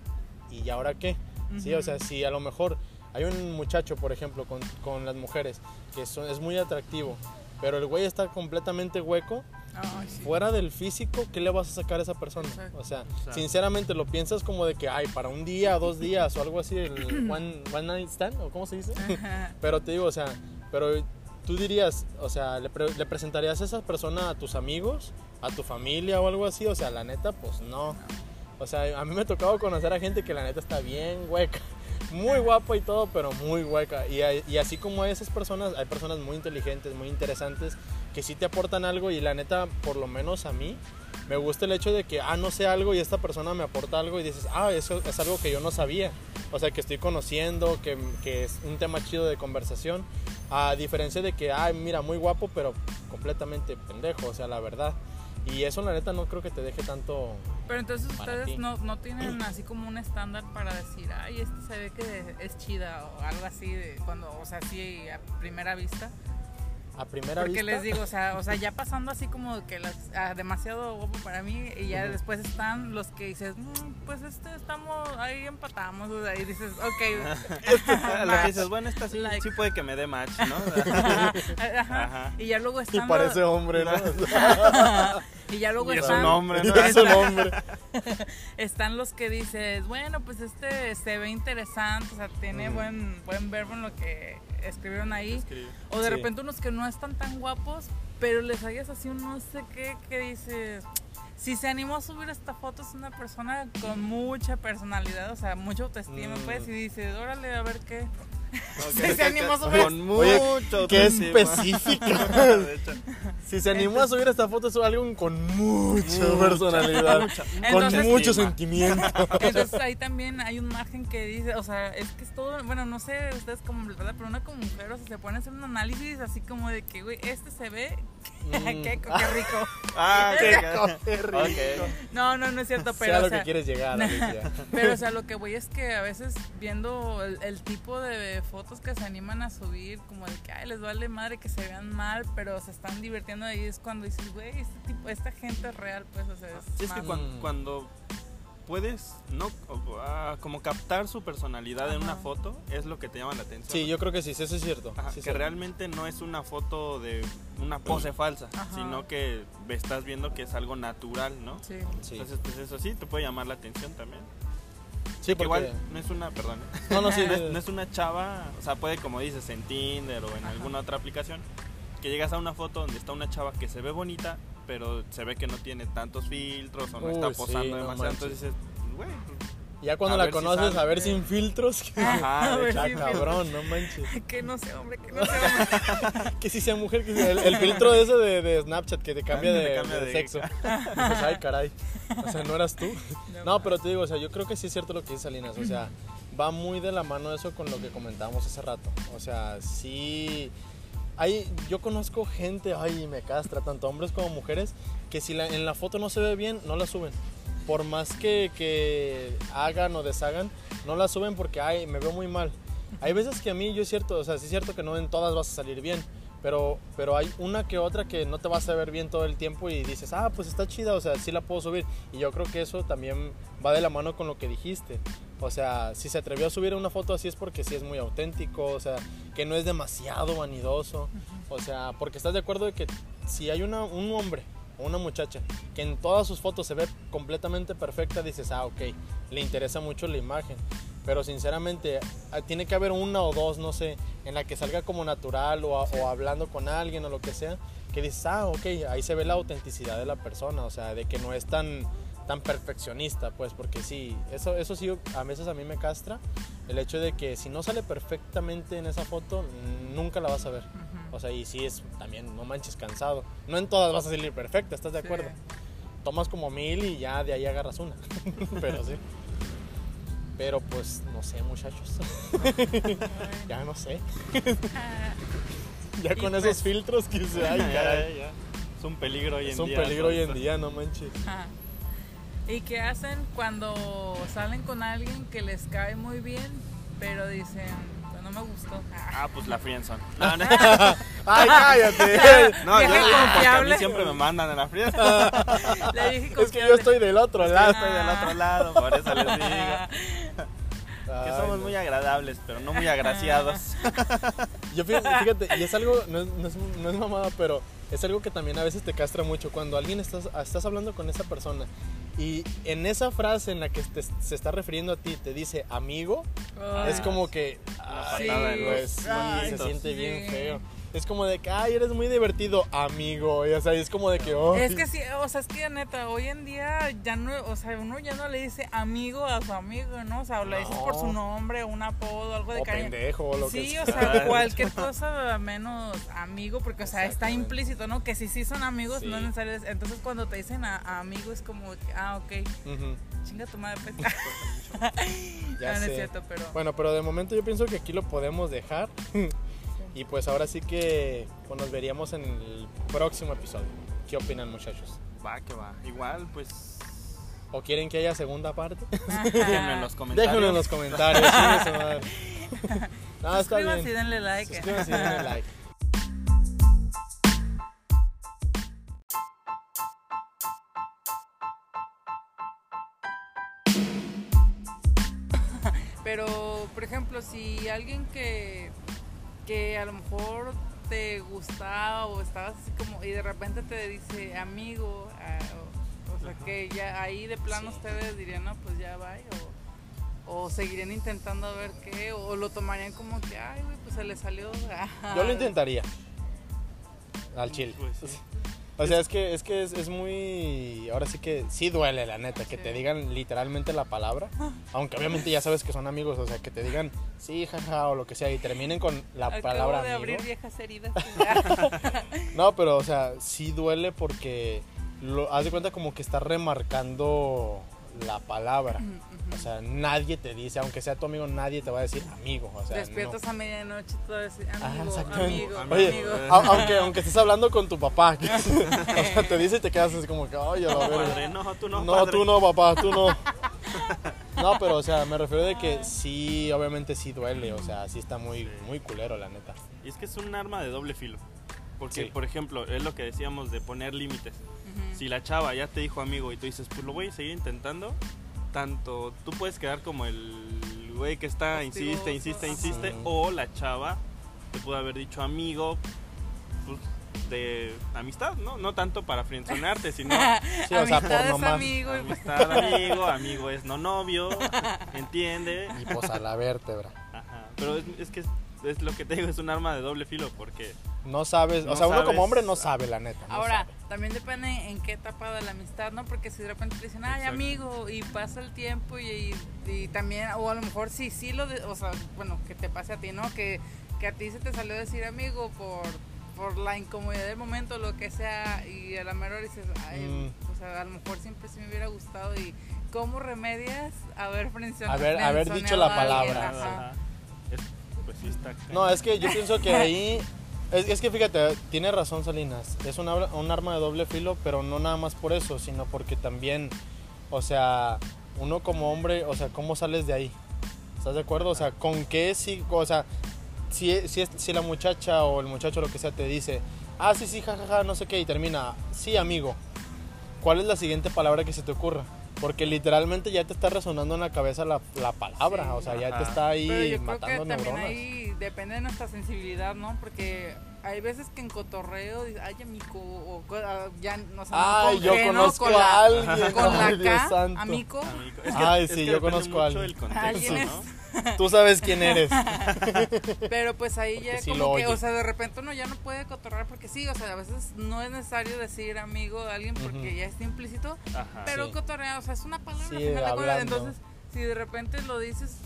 ¿y ahora qué? Sí, o sea, si a lo mejor hay un muchacho, por ejemplo, con, con las mujeres que son- es muy atractivo, pero el güey está completamente hueco, Ay, sí. fuera del físico, ¿qué le vas a sacar a esa persona? Exacto. O sea, Exacto. sinceramente lo piensas como de que, ay, para un día, dos días o algo así, el *clears throat* one, one night stand, o cómo se dice. Ajá. Pero te digo, o sea, pero tú dirías, o sea, ¿le, pre- le presentarías a esa persona a tus amigos, a tu familia o algo así? O sea, la neta, pues no. O sea, a mí me ha tocado conocer a gente que la neta está bien hueca. Muy guapa y todo, pero muy hueca. Y, hay- y así como hay esas personas, hay personas muy inteligentes, muy interesantes, que sí te aportan algo y la neta, por lo menos a mí, me gusta el hecho de que, ah, no sé algo y esta persona me aporta algo y dices, ah, eso es algo que yo no sabía. O sea, que estoy conociendo, que, que es un tema chido de conversación. A diferencia de que, ay, mira, muy guapo, pero completamente pendejo, o sea, la verdad. Y eso, la neta, no creo que te deje tanto. Pero entonces ustedes no, no tienen así como un estándar para decir, ay, este se ve que es chida o algo así, de cuando, o sea, así a primera vista. A primera Porque vista. les digo, o sea, o sea, ya pasando así como que las, ah, demasiado guapo para mí y ya después están los que dices, "Mm, pues este estamos, ahí empatamos, o sea, y dices, ok. *laughs* Lo match". que dices, bueno, esta sí, Like. sí puede que me dé match, ¿no? *laughs* Ajá. Ajá. Y ya luego Y están parece los- hombre, ¿no? *laughs* y ya luego Y es están un hombre, ¿no? *laughs* es un hombre. *laughs* están los que dices, bueno, pues este se ve interesante, o sea, tiene Ujú. buen buen verbo en lo que escribieron ahí. O de Sí. repente unos que no están tan guapos, pero les hayas así un no sé qué que dices, si se animó a subir esta foto es una persona con mucha personalidad, o sea, mucha autoestima, Mm. pues, y dices, órale, a ver qué. Sí, se animó a con subir. Oye, mucho qué específica. *laughs* Si se animó a subir esta foto es alguien con mucha personalidad, mucha- con Entonces- mucho Estima. sentimiento. Entonces ahí también hay un margen que dice, o sea, es que es todo, bueno, no sé ustedes como, ¿verdad? Pero una como mujer, o sea, se pone a hacer un análisis así como de que, güey, este se ve. Qué, qué rico. Ah, Qué ok. qué rico. Ok. No, no, no es cierto, Sea pero, o lo sea, que quieres llegar, *laughs* Alicia. pero, o sea, lo que voy es que a veces viendo el, el tipo de fotos que se animan a subir, como de que, ay, les vale madre que se vean mal, pero se están divirtiendo ahí, es cuando dices, güey, este tipo, esta gente es real, pues, o sea, es, Sí, es que cuando puedes, no, ah, como captar su personalidad en una foto, es lo que te llama la atención. Sí, ¿no? yo creo que sí, eso es cierto. Ajá, Sí, que sí. realmente no es una foto de una pose falsa, Ajá. sino que estás viendo que es algo natural, ¿no? Sí. Sí, Entonces, pues eso sí, te puede llamar la atención también. sí Que porque... igual no es una, perdón, No, no, sí, *laughs* no, es, no es una chava, o sea, puede como dices en Tinder o en Ajá. alguna otra aplicación, que llegas a una foto donde está una chava que se ve bonita, pero se ve que no tiene tantos filtros o no Uy, está posando demasiado, entonces dices, güey, pues, Ya cuando A la si conoces, sale. a ver sin filtros. Ajá, *laughs* A de ver hecho. Ah, si- cabrón, no manches. *laughs* Que no sea hombre, que no sea hombre. *laughs* Que si sea mujer, que sea- el, el filtro ese de, de Snapchat que te cambia, que de, te cambia de de- sexo. Dices, ay, caray. O sea, no eras tú. No, pero te digo, o sea, yo creo que sí es cierto lo que dice Salinas. O sea, va muy de la mano eso con lo que comentábamos hace rato. O sea, sí. Hay, yo conozco gente, ay, me castra, tanto hombres como mujeres, que si la- en la foto no se ve bien, no la suben. por más que, que hagan o deshagan, no la suben porque, ay, me veo muy mal. Hay veces que a mí, yo es cierto, o sea, sí es cierto que no en todas vas a salir bien, pero, pero hay una que otra que no te vas a ver bien todo el tiempo y dices, ah, pues está chida, o sea, sí la puedo subir. Y yo creo que eso también va de la mano con lo que dijiste. O sea, si se atrevió a subir una foto así es porque sí es muy auténtico, o sea, que no es demasiado vanidoso. O sea, porque estás de acuerdo de que si hay una, un hombre o una muchacha que en todas sus fotos se ve completamente perfecta, dices, ah, ok, le interesa mucho la imagen. Pero sinceramente, ah, tiene que haber una o dos, no sé, en la que salga como natural o, a- o hablando con alguien o lo que sea, que dices, ah, ok, ahí se ve la autenticidad de la persona, o sea, de que no es tan, tan perfeccionista, pues, porque sí, eso, eso sí, a veces a mí me castra, el hecho de que si no sale perfectamente en esa foto, nunca la vas a ver. O sea, y sí es también, no manches, cansado. No en todas vas a salir perfecta, ¿estás de Sí. acuerdo? Tomas como mil y ya de ahí agarras una. *laughs* Pero sí. Pero pues, no sé, muchachos. *laughs* ya no sé. ya Y con esos filtros que se hay, Ya, *laughs* caray. ya. Es un peligro hoy en Es un día. peligro hoy en día, no manches. Ajá. ¿Y qué hacen cuando salen con alguien que les cae muy bien, pero dicen, "Pues no me gustó? Ah, pues la friendzone. *laughs* No, no, ¡Ay, cállate! *laughs* no, yo porque a mí confiable. siempre me mandan a la friendzone. *laughs* Le dije es que confiable. yo estoy del otro lado. estoy del otro lado, por eso les digo. Que somos no. muy agradables, pero no muy agraciados. Yo fíjate, fíjate, y es algo, no es, no, es, no es mamada, pero es algo que también a veces te castra mucho. Cuando alguien estás, estás hablando con esa persona y en esa frase en la que te- se está refiriendo a ti te dice amigo, es como que. Pues, se siente bien feo. Es como de que, ay, eres muy divertido, amigo. Y, o sea, es como de que, ay. Es que sí, o sea, es que neta, hoy en día ya no, o sea, uno ya no le dice amigo a su amigo, ¿no? O sea, o le dices por su nombre, un apodo, algo de o cariño. pendejo lo que Sí, o sea, *laughs* cualquier cosa menos amigo, porque, o sea, está implícito, ¿no? Que si sí son amigos, no Sí. es necesario. Entonces, cuando te dicen a, a amigo, es como, ah, ok, Ujú. chinga tu madre, pues. *laughs* Ya *laughs* no, no sé. es cierto, pero. Bueno, pero de momento yo pienso que aquí lo podemos dejar. Y pues ahora sí que pues nos veríamos en el próximo episodio. ¿Qué opinan muchachos? Va, que va. Igual, pues. ¿O quieren que haya segunda parte? *laughs* Déjenme en los comentarios. Déjenlo en los comentarios. madre. *laughs* No, está Suscríbanse y bien. denle like. Suscríbanse y denle like. Pero, por ejemplo, si alguien que, que a lo mejor te gustaba o estabas así como y de repente te dice amigo, o, o sea que ya ahí de plano ustedes dirían, no, pues ya va, o, o seguirían intentando a ver qué, o, lo tomarían como que, ay, güey, pues se le salió. *laughs* Yo lo intentaría. Al chile. Pues sí. O sea, es que, es, que es, es muy... Ahora sí que sí duele, la neta, que te digan literalmente la palabra. Aunque obviamente ya sabes que son amigos, o sea, que te digan sí, jaja, o lo que sea, y terminen con la Acabo palabra de amigo. abrir viejas heridas. *laughs* No, pero, o sea, sí duele porque lo, haz de cuenta como que está remarcando la palabra. O sea, nadie te dice, aunque sea tu amigo, nadie te va a decir amigo. O sea, Despiertas no. a medianoche y todo Ajá, amigo, exactamente. amigo, Oye, amigo. a- aunque, aunque estés hablando con tu papá, que- *laughs* o sea, te dice y te quedas así como que, la No, verga". padre, no, tú no. No, padre. tú no, papá, tú no. *laughs* No, pero, o sea, me refiero de que sí, obviamente sí duele, o sea, sí está muy, muy culero, la neta. Y es que es un arma de doble filo. Porque, Sí. por ejemplo, es lo que decíamos de poner límites. Si la chava ya te dijo amigo y tú dices, pues lo voy a seguir intentando, tanto tú puedes quedar como el güey que está, insiste, Hostigoso, insiste, insiste, Sí. o la chava te pudo haber dicho amigo, pues, de amistad, ¿no? No tanto para friendzonearte, sino *laughs* Sí, o sea, por Amistad es nomás. amigo. amistad, *laughs* amigo, amigo es no novio, *laughs* ¿entiende? Y pues a la vértebra. Ajá. Pero es, es que es, lo que te digo, es un arma de doble filo porque No sabes, No o sea, uno como hombre no sabe, la neta. no Ahora, sabe. también depende en qué etapa de la amistad, ¿no? Porque si de repente te dicen, ay, Exacto. amigo, y pasa el tiempo y, y- y también, o a lo mejor sí, sí lo, de- o sea, bueno, que te pase a ti, ¿no? Que, que a ti se te salió decir amigo por, por la incomodidad del momento, lo que sea, y a la mera hora dices, ay, Mm. o sea, a lo mejor siempre sí me hubiera gustado y ¿cómo remedias haber? Haber- haber dicho la palabra. ajá, es- sí está. No, es que yo pienso que *laughs* ahí. Es, es que fíjate, tiene razón Salinas. Es un, un arma de doble filo, pero no nada más por eso, sino porque también o sea, uno como hombre, o sea, ¿cómo sales de ahí? ¿Estás de acuerdo? O sea, ¿con qué sí, o sea, si, si, la muchacha o el muchacho lo que sea te dice, ah, sí, sí, jajaja, no sé qué, y termina, sí, amigo, ¿cuál es la siguiente palabra que se te ocurra? Porque literalmente ya te está resonando en la cabeza la, la palabra, Sí. o sea, ya te Ajá. está ahí Pero yo creo matando que también neuronas. ahí depende de nuestra sensibilidad, ¿no? Porque hay veces que en cotorreo dices, ay, amigo, o ah, ya, no sé, no Ay, con yo conozco Con a alguien, Con la ay, Dios K, santo. amigo. Amigo. Ay, es sí, que yo conozco a alguien. el contexto, Alguien es- ¿no? Tú sabes quién eres. *laughs* Pero pues ahí ya Porque sí como lo que, oye. o sea, de repente uno ya no puede cotorrear porque sí, o sea, a veces no es necesario decir amigo a alguien porque ya está implícito, Ajá. pero Sí. cotorrear, o sea, es una palabra, Sí, al final de cuentas. hablando. entonces, si de repente lo dices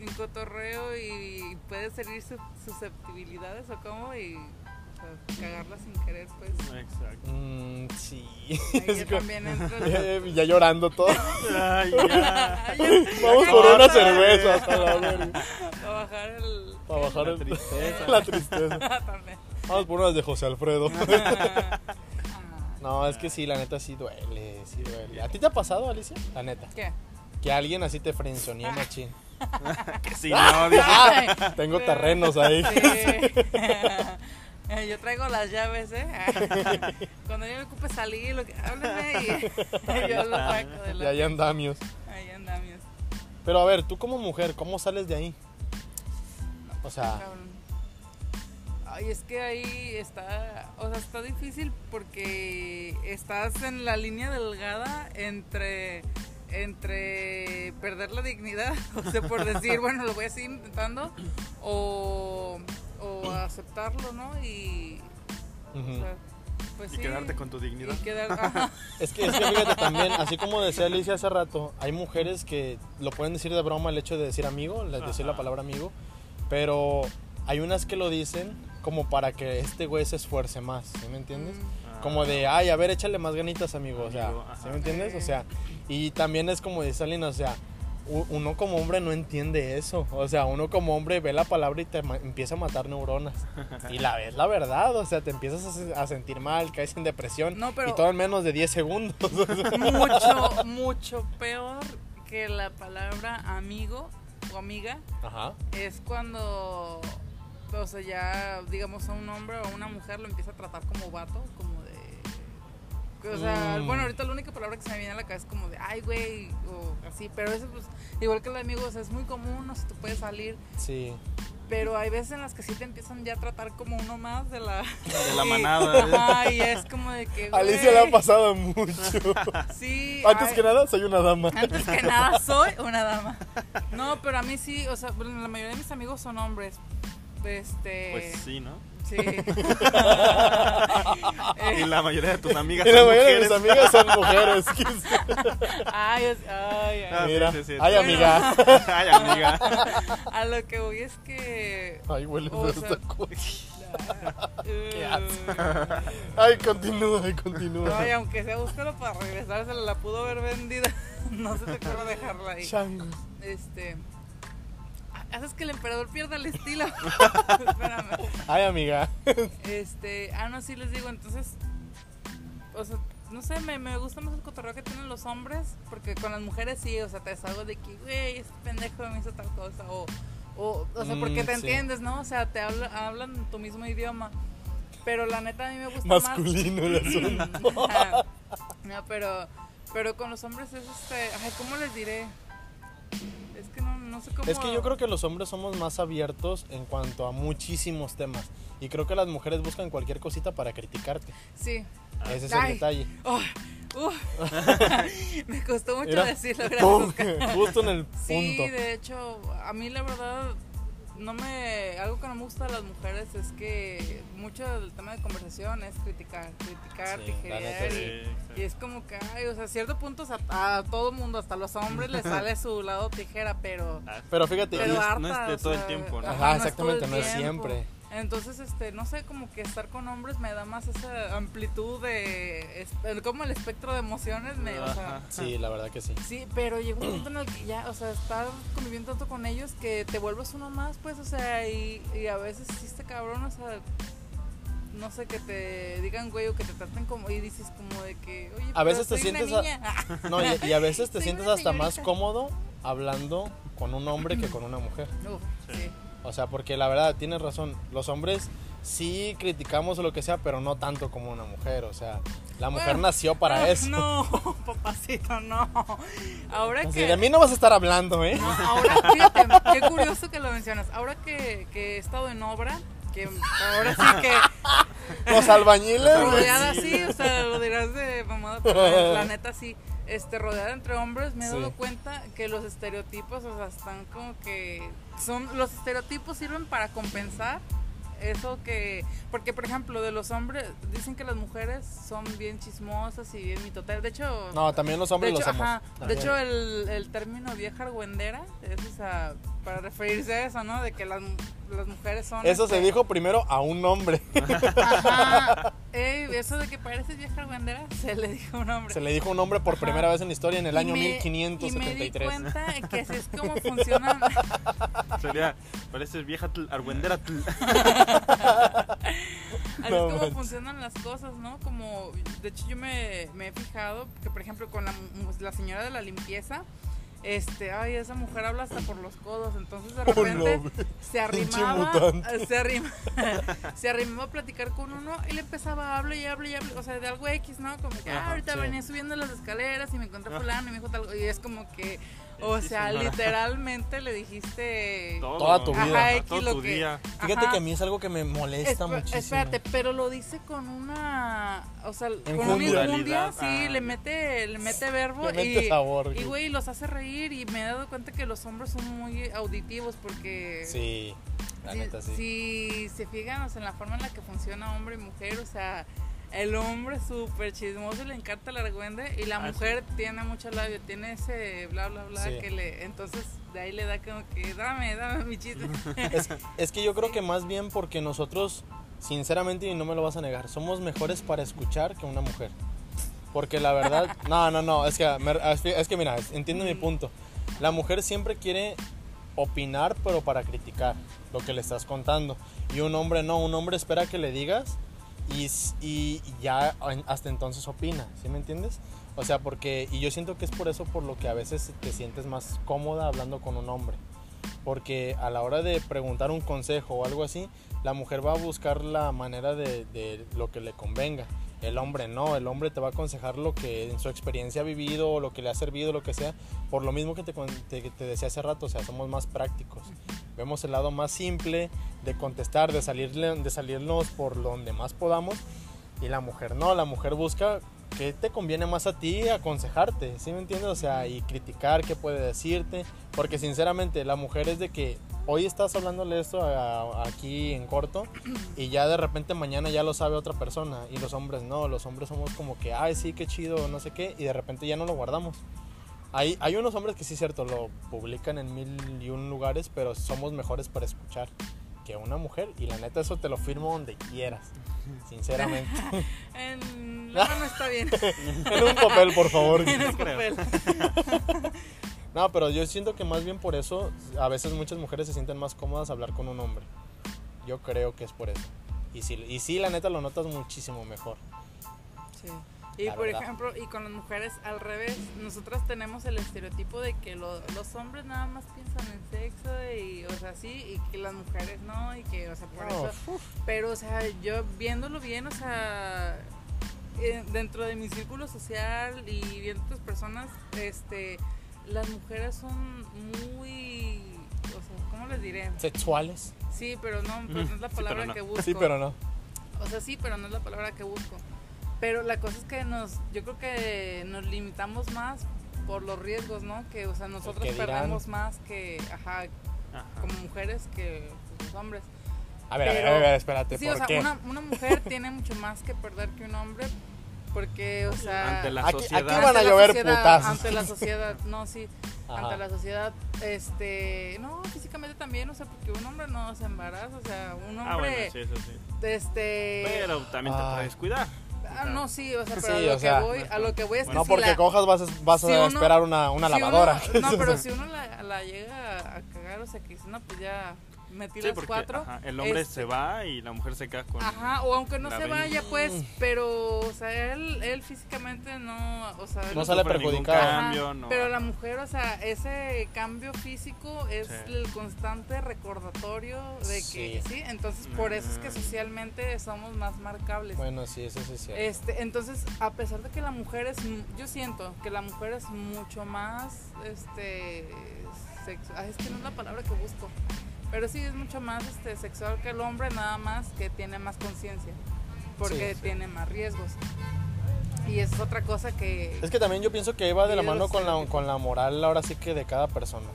en cotorreo y puedes herir su- susceptibilidades o cómo y o sea, cagarla sin querer, pues Exacto. Mm, sí. ahí *laughs* también Eh, *laughs* ya llorando todo. Ay, *laughs* ya. Vamos por una cerveza hasta la verga. Para bajar el... Para bajar La el- tristeza. la tristeza. también. Vamos por unas de José Alfredo. Ah, No, es que sí, la neta sí duele, sí duele. ¿A ti te ha pasado, Alicia? La neta. ¿Qué? Que alguien así te frenzonía machín. *laughs* Que sí, no, dice. Ay, *laughs* *laughs* Tengo terrenos ahí. Sí. Yo traigo las llaves, ¿eh? Cuando yo me ocupe salir, lo que, háblame y yo lo saco de Y la... ahí andamios. Ahí andamios. Pero a ver, tú como mujer, ¿cómo sales de ahí? O sea. Ay, es que ahí está, o sea, está difícil porque estás en la línea delgada entre entre perder la dignidad, *laughs* o sea, por decir, *laughs* bueno, lo voy a seguir intentando o, o aceptarlo, ¿no? Y o sea, pues Y sí, quedarte con tu dignidad. y quedar- *laughs* ajá. Es que, es que fíjate también, así como decía Alicia hace rato, hay mujeres que lo pueden decir de broma el hecho de decir amigo, el decir la palabra amigo, pero hay unas que lo dicen como para que este güey se esfuerce más, ¿sí me entiendes? Mm. Como de, ay, a ver, échale más ganitas, amigo, o sea, Amigo, ¿sí me entiendes? O sea, y también es como dice Alina, o sea, uno como hombre no entiende eso, o sea, uno como hombre ve la palabra y te empieza a matar neuronas, y la ves la verdad, o sea, te empiezas a, se- a sentir mal, caes en depresión, No, pero- y todo en menos de 10 segundos. *laughs* mucho, mucho peor que la palabra amigo o amiga Ajá. es cuando, o sea, ya digamos a un hombre o a una mujer lo empieza a tratar como vato, como. O sea, Mm. bueno, ahorita la única palabra que se me viene a la cabeza es como de, ay, güey, o así, pero eso pues, igual que el amigo, o sea, es muy común, no sé, tú puedes salir, Sí. pero hay veces en las que sí te empiezan ya a tratar como uno más de la... De la *laughs* manada. Ajá, y es como de que... Alicia le ha pasado mucho. *laughs* Sí. Antes ay, que nada, soy una dama. Antes que nada *laughs* soy una dama. No, pero a mí sí, o sea, bueno, la mayoría de mis amigos son hombres. Este. Pues sí, ¿no? Sí. Y la mayoría de tus amigas Y la son de mis mujeres. amigas son mujeres. *laughs* *laughs* ay, es- ay, ay. Ah, sí, Mira. sí, sí. *laughs* Ay, amiga. Ay, amiga. A lo que voy es que. Ay, huele O de sea. Qué Ay, continúa, ay, continúa. Ay, aunque sea búscalo para regresársela, la pudo haber vendida. No se te ocurra dejarla ahí. Chango. Este. Haces que el emperador pierda el estilo. *laughs* Espérame. Ay, amiga. Este, ah, no, sí les digo, entonces, o sea, no sé, me, me gusta más el cotorreo que tienen los hombres, porque con las mujeres sí, o sea, te deshago de que, güey, este pendejo me hizo tal cosa, o, o, o sea, porque Mm, te sí. entiendes, ¿no? O sea, te habla, hablan tu mismo idioma, pero la neta a mí me gusta más... Masculino *laughs* el asunto. No, pero, pero con los hombres es este, ay, ¿cómo les diré? Es que no, no sé cómo... Es que yo creo que los hombres somos más abiertos en cuanto a muchísimos temas. Y creo que las mujeres buscan cualquier cosita para criticarte. Sí. Ese es el detalle. Oh, *laughs* *laughs* me costó mucho decirlo, gracias. Justo en el Sí, punto. de hecho, a mí la verdad no me algo que no me gusta de las mujeres es que mucho del tema de conversación es criticar, criticar, Sí, tijerear y, y es como que ay, o sea, a cierto punto a, todo mundo, hasta a los hombres les sale su lado tijera, pero Pero fíjate, pero no es- harta, no es de o todo el tiempo, ¿no? Ajá, exactamente, no es tiempo. siempre. Entonces, este, no sé, como que estar con hombres me da más esa amplitud de, es- como el espectro de emociones, me, o sea, Ajá. sí, la verdad que sí. Sí, pero llega un punto en el que ya, o sea, estar conviviendo tanto con ellos que te vuelves uno más, pues, o sea, y, y a veces sí este cabrón, o sea, no sé, que te digan güey o que te traten como y dices como de que, oye, A pero veces te soy una sientes a-. *laughs* No, y, y a veces te Soy sientes hasta más cómodo hablando con un hombre que con una mujer. Uf, sí. O sea, porque la verdad, tienes razón, los hombres sí criticamos o lo que sea, pero no tanto como una mujer. O sea, la mujer Bueno, nació para Ah, eso. No, *laughs* papacito, no. Ahora Así, que de mí no vas a estar hablando, ¿eh? No, ahora, fíjate, qué curioso que lo mencionas. Ahora que, que he estado en obra, que ahora sí que Los albañiles. rodeada así, o sea, lo dirás de mamada, pero la neta sí, este, rodeada entre hombres, me he Sí. dado cuenta que los estereotipos, o sea, están como que, son, los estereotipos sirven para compensar eso que, porque por ejemplo, de los hombres, dicen que las mujeres son bien chismosas y bien mitoteras, de hecho... No, también los hombres de hecho, ajá, de hecho, el, el término vieja argüendera es esa, para referirse a eso, ¿no? De que las, las mujeres son. Eso se este, dijo primero a un hombre. Ajá. Ey, eso de que pareces vieja argüendera se le dijo a un hombre. Se le dijo a un hombre por Ajá. primera vez en la historia en el Y año me- Y me 1573. di cuenta que así es como funcionan. Sería, pareces vieja argüendera. Así No es como funcionan las cosas, ¿no? Como, de hecho, yo me, me he fijado que, por ejemplo, con la, la señora de la limpieza, este, ay, esa mujer habla hasta por los codos, entonces de *laughs* Oh, no, repente se arrimaba, se arrimaba, *laughs* se arrimaba a platicar con uno y le empezaba a hablar y hablar y hablar, o sea, de algo X, ¿no? Como que, ah, ahorita sí. venía subiendo las escaleras y me encontré fulano y me dijo tal, y es como que, o Sí, sea, señora. literalmente le dijiste... Todo. Toda tu vida. Ajá, X Todo lo tu que- día. Fíjate Ajá. que a mí es algo que me molesta Espe- muchísimo. Espérate, pero lo dice con una, o sea, con una injundia, sí, Ah. le mete, le mete verbo Le mete y, sabor, y güey. güey los hace reír y me he dado cuenta que los hombres son muy auditivos porque Sí, la si, neta sí. si se fijan o sea, en la forma en la que funciona hombre y mujer, o sea, el hombre súper chismoso y le encanta el argüende y la Ah, sí. mujer tiene mucho labio, tiene ese bla bla bla Sí. que le, entonces de ahí le da como que dame, dame mi chiste. *laughs* Es, es que yo creo que más bien porque nosotros, sinceramente, y no me lo vas a negar, somos mejores para escuchar que una mujer. Porque la verdad, *laughs* no, no, no, es que, es que mira, entiende mi punto. La mujer siempre quiere opinar, pero para criticar lo que le estás contando. Y un hombre no, un hombre espera que le digas y, ya hasta entonces opina, ¿sí me entiendes? O sea, porque, y yo siento que es por eso por lo que a veces te sientes más cómoda hablando con un hombre. Porque a la hora de preguntar un consejo o algo así, la mujer va a buscar la manera de lo que le convenga. El hombre no, el hombre te va a aconsejar lo que en su experiencia ha vivido lo que le ha servido, lo que sea. Por lo mismo que te, te, te decía hace rato, o sea, somos más prácticos. Vemos el lado más simple de contestar, de, salirle, de salirnos por donde más podamos. Y la mujer no, la mujer busca qué te conviene más a ti aconsejarte, ¿sí me entiendes? O sea, y criticar qué puede decirte. Porque sinceramente la mujer es de que hoy estás hablándole esto a- aquí en corto y ya de repente mañana ya lo sabe otra persona. Y los hombres no, los hombres somos como que, ay, sí, qué chido, no sé qué, y de repente ya no lo guardamos. Hay, hay unos hombres que sí cierto, lo publican en mil y un lugares, pero somos mejores para escuchar que una mujer. Y la neta, eso te lo firmo donde quieras, sinceramente. *laughs* En *laughs* la mano está bien. en un papel, por favor. *laughs* En creo. papel. No, pero yo siento que más bien por eso, a veces muchas mujeres se sienten más cómodas hablar con un hombre. Yo creo que es por eso. Y sí, y sí la neta lo notas muchísimo mejor. Sí. Y La por verdad. ejemplo, y con las mujeres al revés, nosotras tenemos el estereotipo de que lo- los hombres nada más piensan en sexo y, o sea, sí, y que las mujeres no, y que, o sea, por eso. Pero, o sea, yo viéndolo bien, o sea, eh, dentro de mi círculo social y viendo otras personas, este, las mujeres son muy, o sea, ¿cómo les diré? Sexuales. Sí, pero no, pero no es la Sí, palabra pero no. que busco. Sí, pero no. O sea, sí, pero no es la palabra que busco. Pero la cosa es que nos, yo creo que nos limitamos más por los riesgos, ¿no? Que, o sea, nosotros que dirán. perdemos más que, ajá, Ajá. como mujeres que pues, los hombres. A ver, a ver, Pero- a ver, espérate, Sí, ¿por o sea, qué? una, una mujer tiene mucho más que perder que un hombre porque, o sea... Ante la Aquí- sociedad. aquí van a llover putazos. Ante la sociedad, no, sí. Ajá. Ante la sociedad, este... No, físicamente también, o sea, porque un hombre no se embaraza, o sea, un hombre... Ah, bueno, sí, eso sí. Este... Pero también te puedes cuidar. Ah, no, sí, o sea, pero Sí, a, lo o sea, que voy, a lo que voy es que No si porque la- cojas vas, a- vas si a uno- esperar una, una si uno- lavadora. no, pero *laughs* si uno la, la llega a cagar, o sea, que dice, no, pues ya, metí Sí, las porque cuatro. ajá, el hombre este, se va y la mujer se queda con... Ajá, o aunque no se vaya, pues, pero, o sea, él, él físicamente no, o sea, No sale perjudicado. Ajá, cambio, no. Pero la mujer, o sea, ese cambio físico es Sí. el constante recordatorio de que, Sí. sí, entonces por eso es que Mm. socialmente somos más marcables. Bueno, sí, eso sí es cierto. Este, entonces, a pesar de que la mujer es, yo siento que la mujer es mucho más, este, es que no es la palabra que busco, pero sí es mucho más, este, sexual que el hombre, nada más que tiene más conciencia, porque Sí, sí. tiene más riesgos. Y es otra cosa que... Es que también yo pienso que iba de la mano con la, con la moral ahora sí que de cada persona.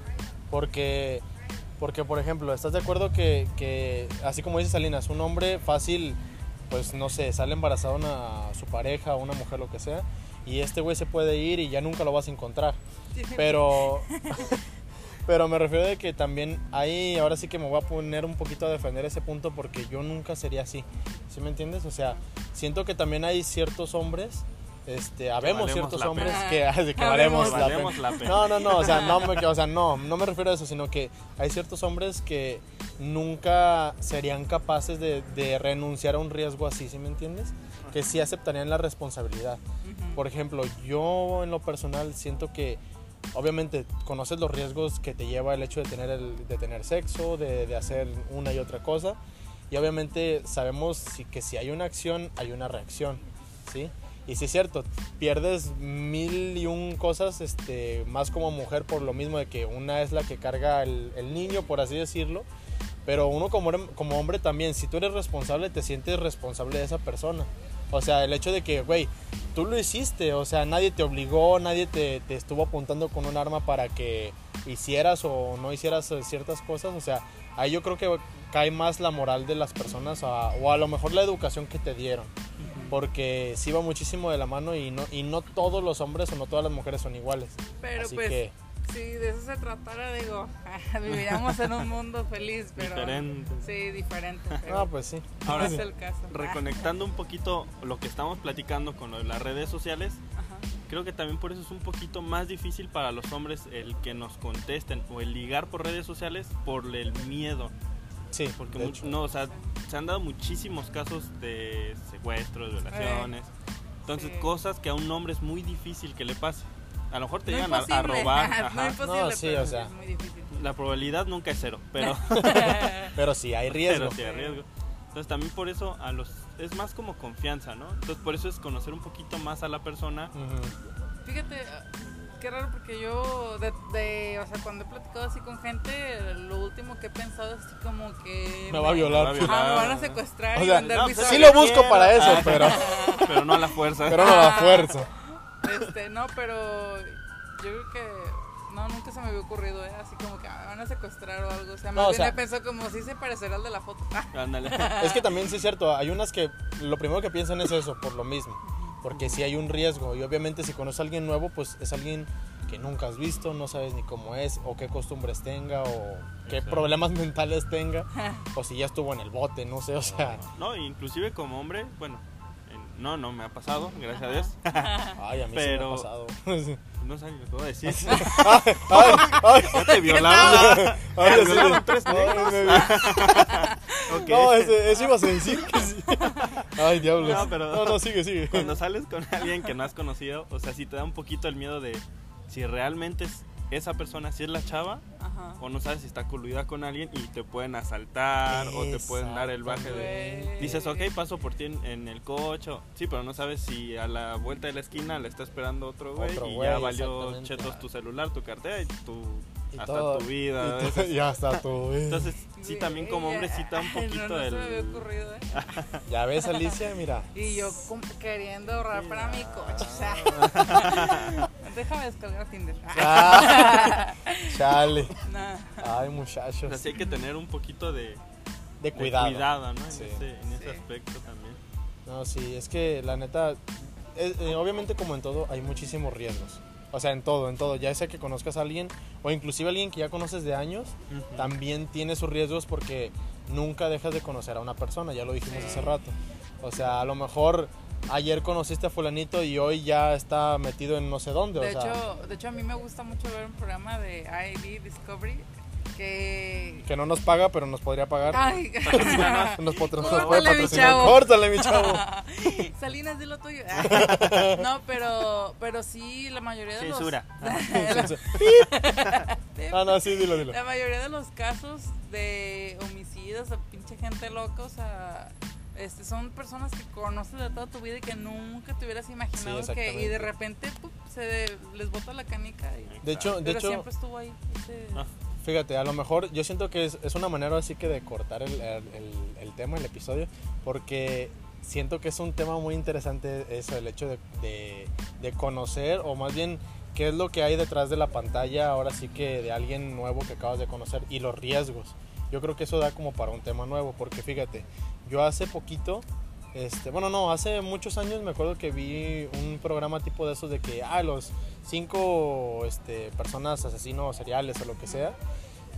Porque, porque por ejemplo, ¿estás de acuerdo que, que así como dice Salinas, un hombre fácil, pues no sé, sale embarazado una, su pareja, una mujer, lo que sea, y este güey se puede ir y ya nunca lo vas a encontrar. Pero, *laughs* pero me refiero de que también ahí, ahora sí que me voy a poner un poquito a defender ese punto porque yo nunca sería así. ¿Sí me entiendes? O sea, siento que también hay ciertos hombres, este, habemos ciertos hombres que, *laughs* que valemos, la pena. la pena. No, no, no, o sea, no me, o sea, no, no me refiero a eso, sino que hay ciertos hombres que nunca serían capaces de, de renunciar a un riesgo así, ¿sí me entiendes? Que sí aceptarían la responsabilidad. Por ejemplo, yo en lo personal siento que obviamente conoces los riesgos que te lleva el hecho de tener, de tener sexo, de, de hacer una y otra cosa. Y obviamente sabemos que si hay una acción, hay una reacción, ¿sí? Y sí es cierto, pierdes mil y un cosas este, más como mujer por lo mismo de que una es la que carga el, el niño, por así decirlo. Pero uno como, como hombre también, si tú eres responsable, te sientes responsable de esa persona. O sea, el hecho de que, güey, tú lo hiciste, o sea, nadie te obligó, nadie te, te estuvo apuntando con un arma para que hicieras o no hicieras eh, ciertas cosas, o sea, ahí yo creo que cae más la moral de las personas a- o a lo mejor la educación que te dieron, porque sí va muchísimo de la mano y no, y no todos los hombres o no todas las mujeres son iguales. Pero Así pues, que, si de eso se tratara, digo, *laughs* viviríamos en un mundo feliz, pero... Diferente. Sí, diferente. Pero ah, pues sí. Ahora no sí. es el caso. Reconectando un poquito lo que estamos platicando con lo de las redes sociales, Ajá. creo que también por eso es un poquito más difícil para los hombres el que nos contesten o el ligar por redes sociales por el miedo. Sí, Porque de hecho. no, o sea, se han dado muchísimos casos de secuestros, violaciones. Entonces, Sí. cosas que a un hombre es muy difícil que le pase. A lo mejor te No llegan a, a robar. *laughs* no imposible, No, sí, pero o sea. es muy difícil. La probabilidad nunca es cero, pero, *laughs* *laughs* Pero sí, hay riesgo. pero sí hay riesgo. Entonces, también por eso a los es más como confianza, ¿no? Entonces, por eso es conocer un poquito más a la persona. Ujú. Fíjate, ah, qué raro porque yo, de, de- o sea, cuando he platicado así con gente, lo último que he pensado es así como que... Me va a violar. Me va a Ajá, me van a secuestrar O y sea, vender no, mis pues, Sí lo busco para eso, Ah. pero, pero no a la fuerza. pero no a la fuerza. Este, no, pero yo creo que... No, nunca se me había ocurrido, ¿eh? Así como que ah, me van a secuestrar o algo. O sea, No, más o bien sea- pensado como si se parecerá al de la foto. *laughs* Ándale. Es que también sí es cierto, hay unas que lo primero que piensan es eso, por lo mismo. Porque si hay un riesgo y obviamente si conoces a alguien nuevo, pues es alguien que nunca has visto, no sabes ni cómo es, o qué costumbres tenga, o qué Exacto. problemas mentales tenga, o si ya estuvo en el bote, no sé, o sea... No, inclusive como hombre, bueno, en- no, no me ha pasado, gracias a Dios. Ay, a mí Pero- sí me ha pasado. No sé, lo a decir. ay, ay, ¿Ya te violaron? ay, ¿Te violaron tres Ay, negros? me- *laughs* Ok. No, ese- eso ibas a decir que sí. Ay, diablos. No, pero- no, no, sigue, sigue. Cuando sales con alguien que no has conocido, o sea, si te da un poquito el miedo de si realmente es esa persona, si es la chava, Ajá. o no sabes si está coludida con alguien y te pueden asaltar o te pueden dar el baje de... Dices, ok, paso por ti en, en el coche. o- Sí, pero no sabes si a la vuelta de la esquina le está esperando otro güey y ya valió chetos tu celular, tu cartera y tu... Y hasta todo- tu vida. y *laughs* a todo- veces. Ya está tu vida. Entonces, sí, también como hombre sí un *laughs* poquito no, no el... se me había ocurrido, ¿eh? *laughs* Ya ves, Alicia, mira. Y yo queriendo ahorrar para mi coche. O sea, déjame descargar Tinder. Ah, chale. Ay, muchachos. sea, sí hay que tener un poquito de, De de cuidado. ¿no? En, Sí. ese, en ese Sí. aspecto también. No, sí, es que la neta, es- eh, obviamente como en todo, hay muchísimos riesgos. O sea, en todo, en todo. Ya sea que conozcas a alguien o inclusive alguien que ya conoces de años, también tiene sus riesgos porque nunca dejas de conocer a una persona, ya lo dijimos Sí. hace rato. O sea, a lo mejor ayer conociste a fulanito y hoy ya está metido en no sé dónde. De o sea, hecho, de hecho, a mí me gusta mucho ver un programa de IB Discovery que... Que no nos paga, pero nos podría pagar. Ay, *laughs* Nos, Córtale, puede mi patrocinar. chavo. Córtale, mi chavo. *laughs* Salinas de lo tuyo. *laughs* No, pero, pero sí, la mayoría de los... Censura. Ah, no, sí, dilo, dilo. La mayoría de los casos de homicidios o pinche gente loca, o sea, este, son personas que conoces de toda tu vida y que nunca te hubieras imaginado Sí, que y de repente pup, se les bota la canica. Y, De hecho, de hecho, siempre estuvo ahí. ese- Ah. Fíjate, a lo mejor yo siento que es, una manera así que de cortar el- el tema, el episodio, porque siento que es un tema muy interesante eso, el hecho de, de- de conocer, o más bien qué es lo que hay detrás de la pantalla, ahora sí que de alguien nuevo que acabas de conocer, y los riesgos. Yo creo que eso da como para un tema nuevo, porque fíjate, yo hace poquito, este, bueno, no, hace muchos años me acuerdo que vi un programa tipo de esos de que, ah, los cinco este, personas asesinos seriales o lo que sea,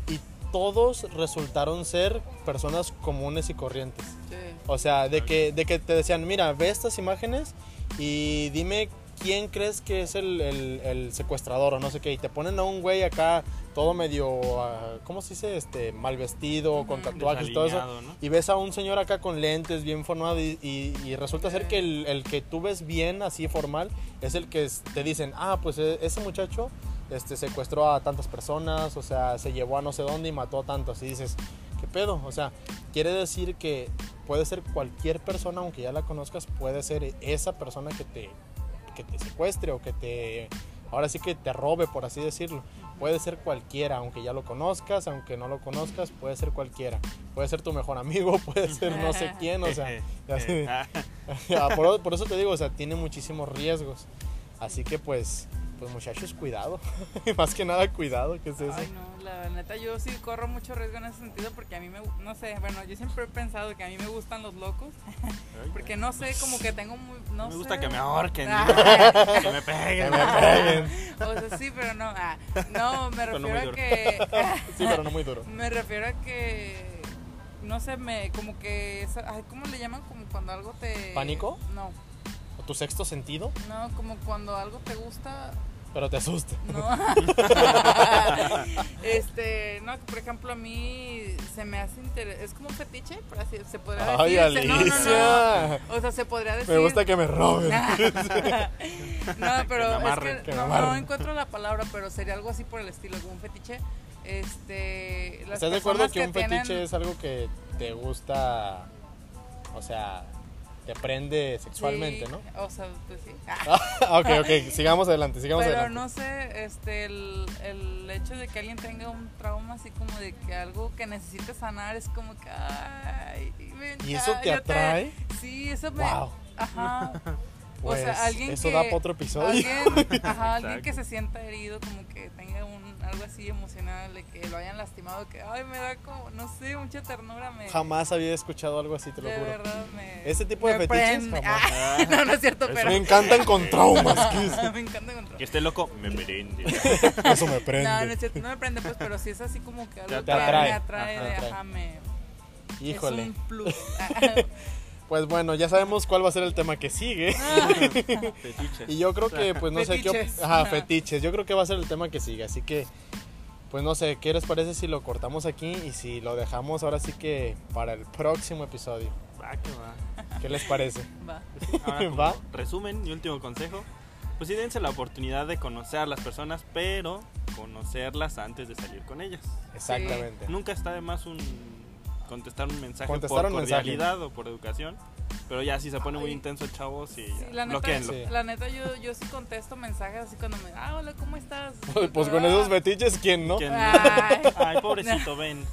y todos resultaron ser personas comunes y corrientes. Sí. O sea, de que, de que te decían, mira, ve estas imágenes y dime quién crees que es el, el- el secuestrador o no sé qué. Y te ponen a un güey acá todo medio, ah, ¿cómo se dice? Este, mal vestido, con tatuajes y todo eso. Y ves a un señor acá con lentes bien formado y, y- y resulta ser que el, el que tú ves bien así formal es el que te dicen, ah, pues e- ese muchacho este, secuestró a tantas personas, o sea, se llevó a no sé dónde y mató a tantos. Y dices, ¿qué pedo? O sea, quiere decir que puede ser cualquier persona, aunque ya la conozcas, puede ser esa persona que te, que te secuestre o que te, ahora sí que te robe, por así decirlo. Puede ser cualquiera, aunque ya lo conozcas, aunque no lo conozcas, puede ser cualquiera. Puede ser tu mejor amigo, *laughs* puede ser no sé *laughs* quién, o sea, ya sé. Ah, *laughs* por, por eso te digo, o sea, tiene muchísimos riesgos. Así que pues, pues muchachos, cuidado. *laughs* Más que nada, cuidado, ¿qué es eso? Ay, no, la neta, yo sí corro mucho riesgo en ese sentido porque a mí me, no sé, bueno, yo siempre he pensado que a mí me gustan los locos, porque no sé, como que tengo muy, no me gusta que me ahorquen, Ah, *laughs* que me peguen. Que me peguen. o sea, sí, pero no, ah, no, me Pero no refiero a que, Sí, pero no muy duro. *laughs* me refiero a que, no sé, me, como que, ay, ¿cómo le llaman? Como cuando algo te... ¿Pánico? No, ¿O tu sexto sentido? no, como cuando algo te gusta, Pero te asusta. No. *laughs* este, no, por ejemplo, a mí se me hace interés. Es como un fetiche, por así se podría ¡Ay, decir. No, no, no. O sea, se podría decir. Me gusta que me roben. *laughs* no, *laughs* pero me es que, Que me no, encuentro la palabra, pero sería algo así por el estilo, como un fetiche. Este, las ¿Estás de acuerdo que un fetiche tienen- es algo que te gusta, o sea, te prende sexualmente, Sí, ¿no? O sea, pues sí. *laughs* Ah, ok, ok, sigamos adelante, sigamos Pero adelante. no sé, este, el, el hecho de que alguien tenga un trauma así como de que algo que necesite sanar es como que, ay, ven, ¿Y eso ah, te atrae? Sí, eso me... Wow. Ajá. Pues, *laughs* o sea, alguien eso que... da para otro episodio. Alguien, ajá, alguien que se sienta herido, como que tenga algo así emocional, de que lo hayan lastimado, que, ay, me da como, no sé, mucha ternura, me... Jamás había escuchado algo así, te lo de juro. verdad me... Ese tipo de me fetiches, prende. jamás. Ah, *laughs* no, no es cierto, pero... Me encantan con *laughs* traumas, ¿qué es? me encanta encontrar. Que esté loco, me merende. *laughs* Eso me prende. No, no es cierto, no me prende, pues, pero sí es así como que algo Te que atrae. me atrae, Ajá, de, te atrae. ajá, me... Híjole. Es un plus. Pues bueno, ya sabemos cuál va a ser el tema que sigue. *laughs* Fetiches. Y yo creo que, pues no sé qué. Ajá, fetiches. Yo creo que va a ser el tema que sigue. Así que, pues no sé, ¿qué les parece si lo cortamos aquí y si lo dejamos ahora sí que para el próximo episodio? Va, que va. ¿Qué les parece? Va. Ahora, *laughs* como ¿Va? resumen y último consejo. Pues sí, dense la oportunidad de conocer a las personas, pero conocerlas antes de salir con ellas. Exactamente. Nunca está de más un contestar un mensaje Contestar por un mensaje. cordialidad o por educación. Pero ya si se pone muy intenso, chavos, y Sí, ya, la neta. Sí. la neta yo, yo sí contesto mensajes así cuando me... Ah, hola, ¿cómo estás? *laughs* Pues, pues con esos fetiches, ¿quién no? Que- Ay. *laughs* Ay, pobrecito, *laughs* ven.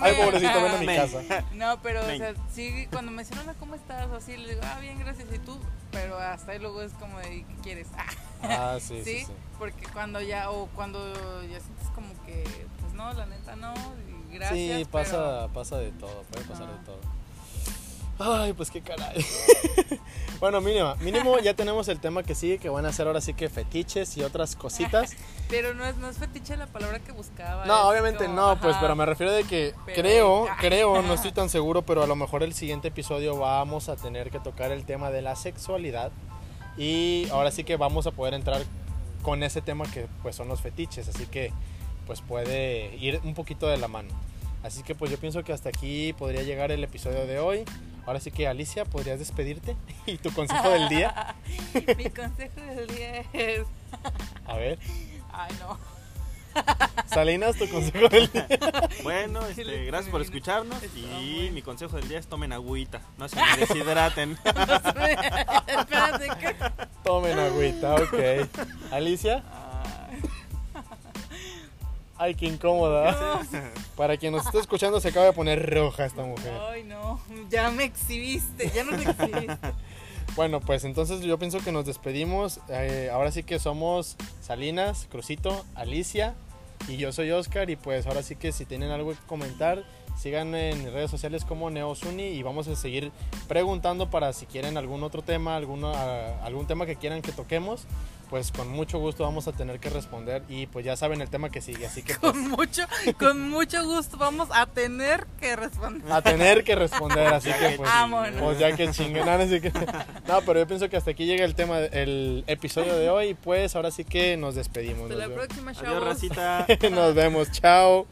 Ay, pobrecito, ven a mi Ven. casa. No, pero, o sea, sí, cuando me dicen, hola, ¿cómo estás? O así, le digo, ah, bien, gracias, ¿y tú? Pero hasta ahí luego es como de, ¿y ¿qué quieres? Ah, Ah, sí, sí, ¿sí? sí. Porque cuando ya, o cuando ya sientes como que, pues no, la neta no, y gracias, Sí, pasa, pero- pasa de todo, puede pasar de todo. Ay, pues qué caray. *laughs* bueno, mínimo, mínimo *laughs* ya tenemos el tema que sigue, que van a ser ahora sí que fetiches y otras *laughs* cositas. Pero no es, no es fetiche la palabra que buscaba. No, obviamente como, no, pues, pero me refiero de que Pero- creo, creo, no estoy tan seguro, pero a lo mejor el siguiente episodio vamos a tener que tocar el tema de la sexualidad y ahora sí que vamos a poder entrar con ese tema que pues son los fetiches, así que pues puede ir un poquito de la mano. Así que pues yo pienso que hasta aquí podría llegar el episodio de hoy. Ahora sí que Alicia, podrías despedirte *laughs* y tu consejo del día. *laughs* Mi consejo del día es... *laughs* A ver, Ay, no. Salinas, tu consejo del día. Bueno, este, gracias por escucharnos está y bueno. mi consejo del día es tomen agüita, no se me deshidraten. Espérate, ¿qué? Tomen agüita, ok. Alicia, ay, qué incómoda. *laughs* Para quien nos esté escuchando, se acaba de poner roja esta mujer. Ay, no. Ya me exhibiste, ya nos exhibiste. *laughs* Bueno, pues entonces yo pienso que nos despedimos. Eh, ahora sí que somos Salinas, Crucito, Alicia y yo soy Oscar. Y pues ahora sí que si tienen algo que comentar, síganme en redes sociales como Neosuni y vamos a seguir preguntando para si quieren algún otro tema, alguno, a- algún tema que quieran que toquemos. Pues con mucho gusto vamos a tener que responder y pues ya saben el tema que sigue, así que *laughs* pues, Con mucho, con mucho gusto vamos a tener que responder. a tener que responder, así que *laughs* pues, Vámonos. pues ya que chinguen. No, no, sí que- *laughs* no, pero yo pienso que hasta aquí llega el tema, el episodio de hoy. Pues ahora sí que nos despedimos. Hasta la Nos, ve- próxima, Adiós, chavos. racita. nos vemos, chao.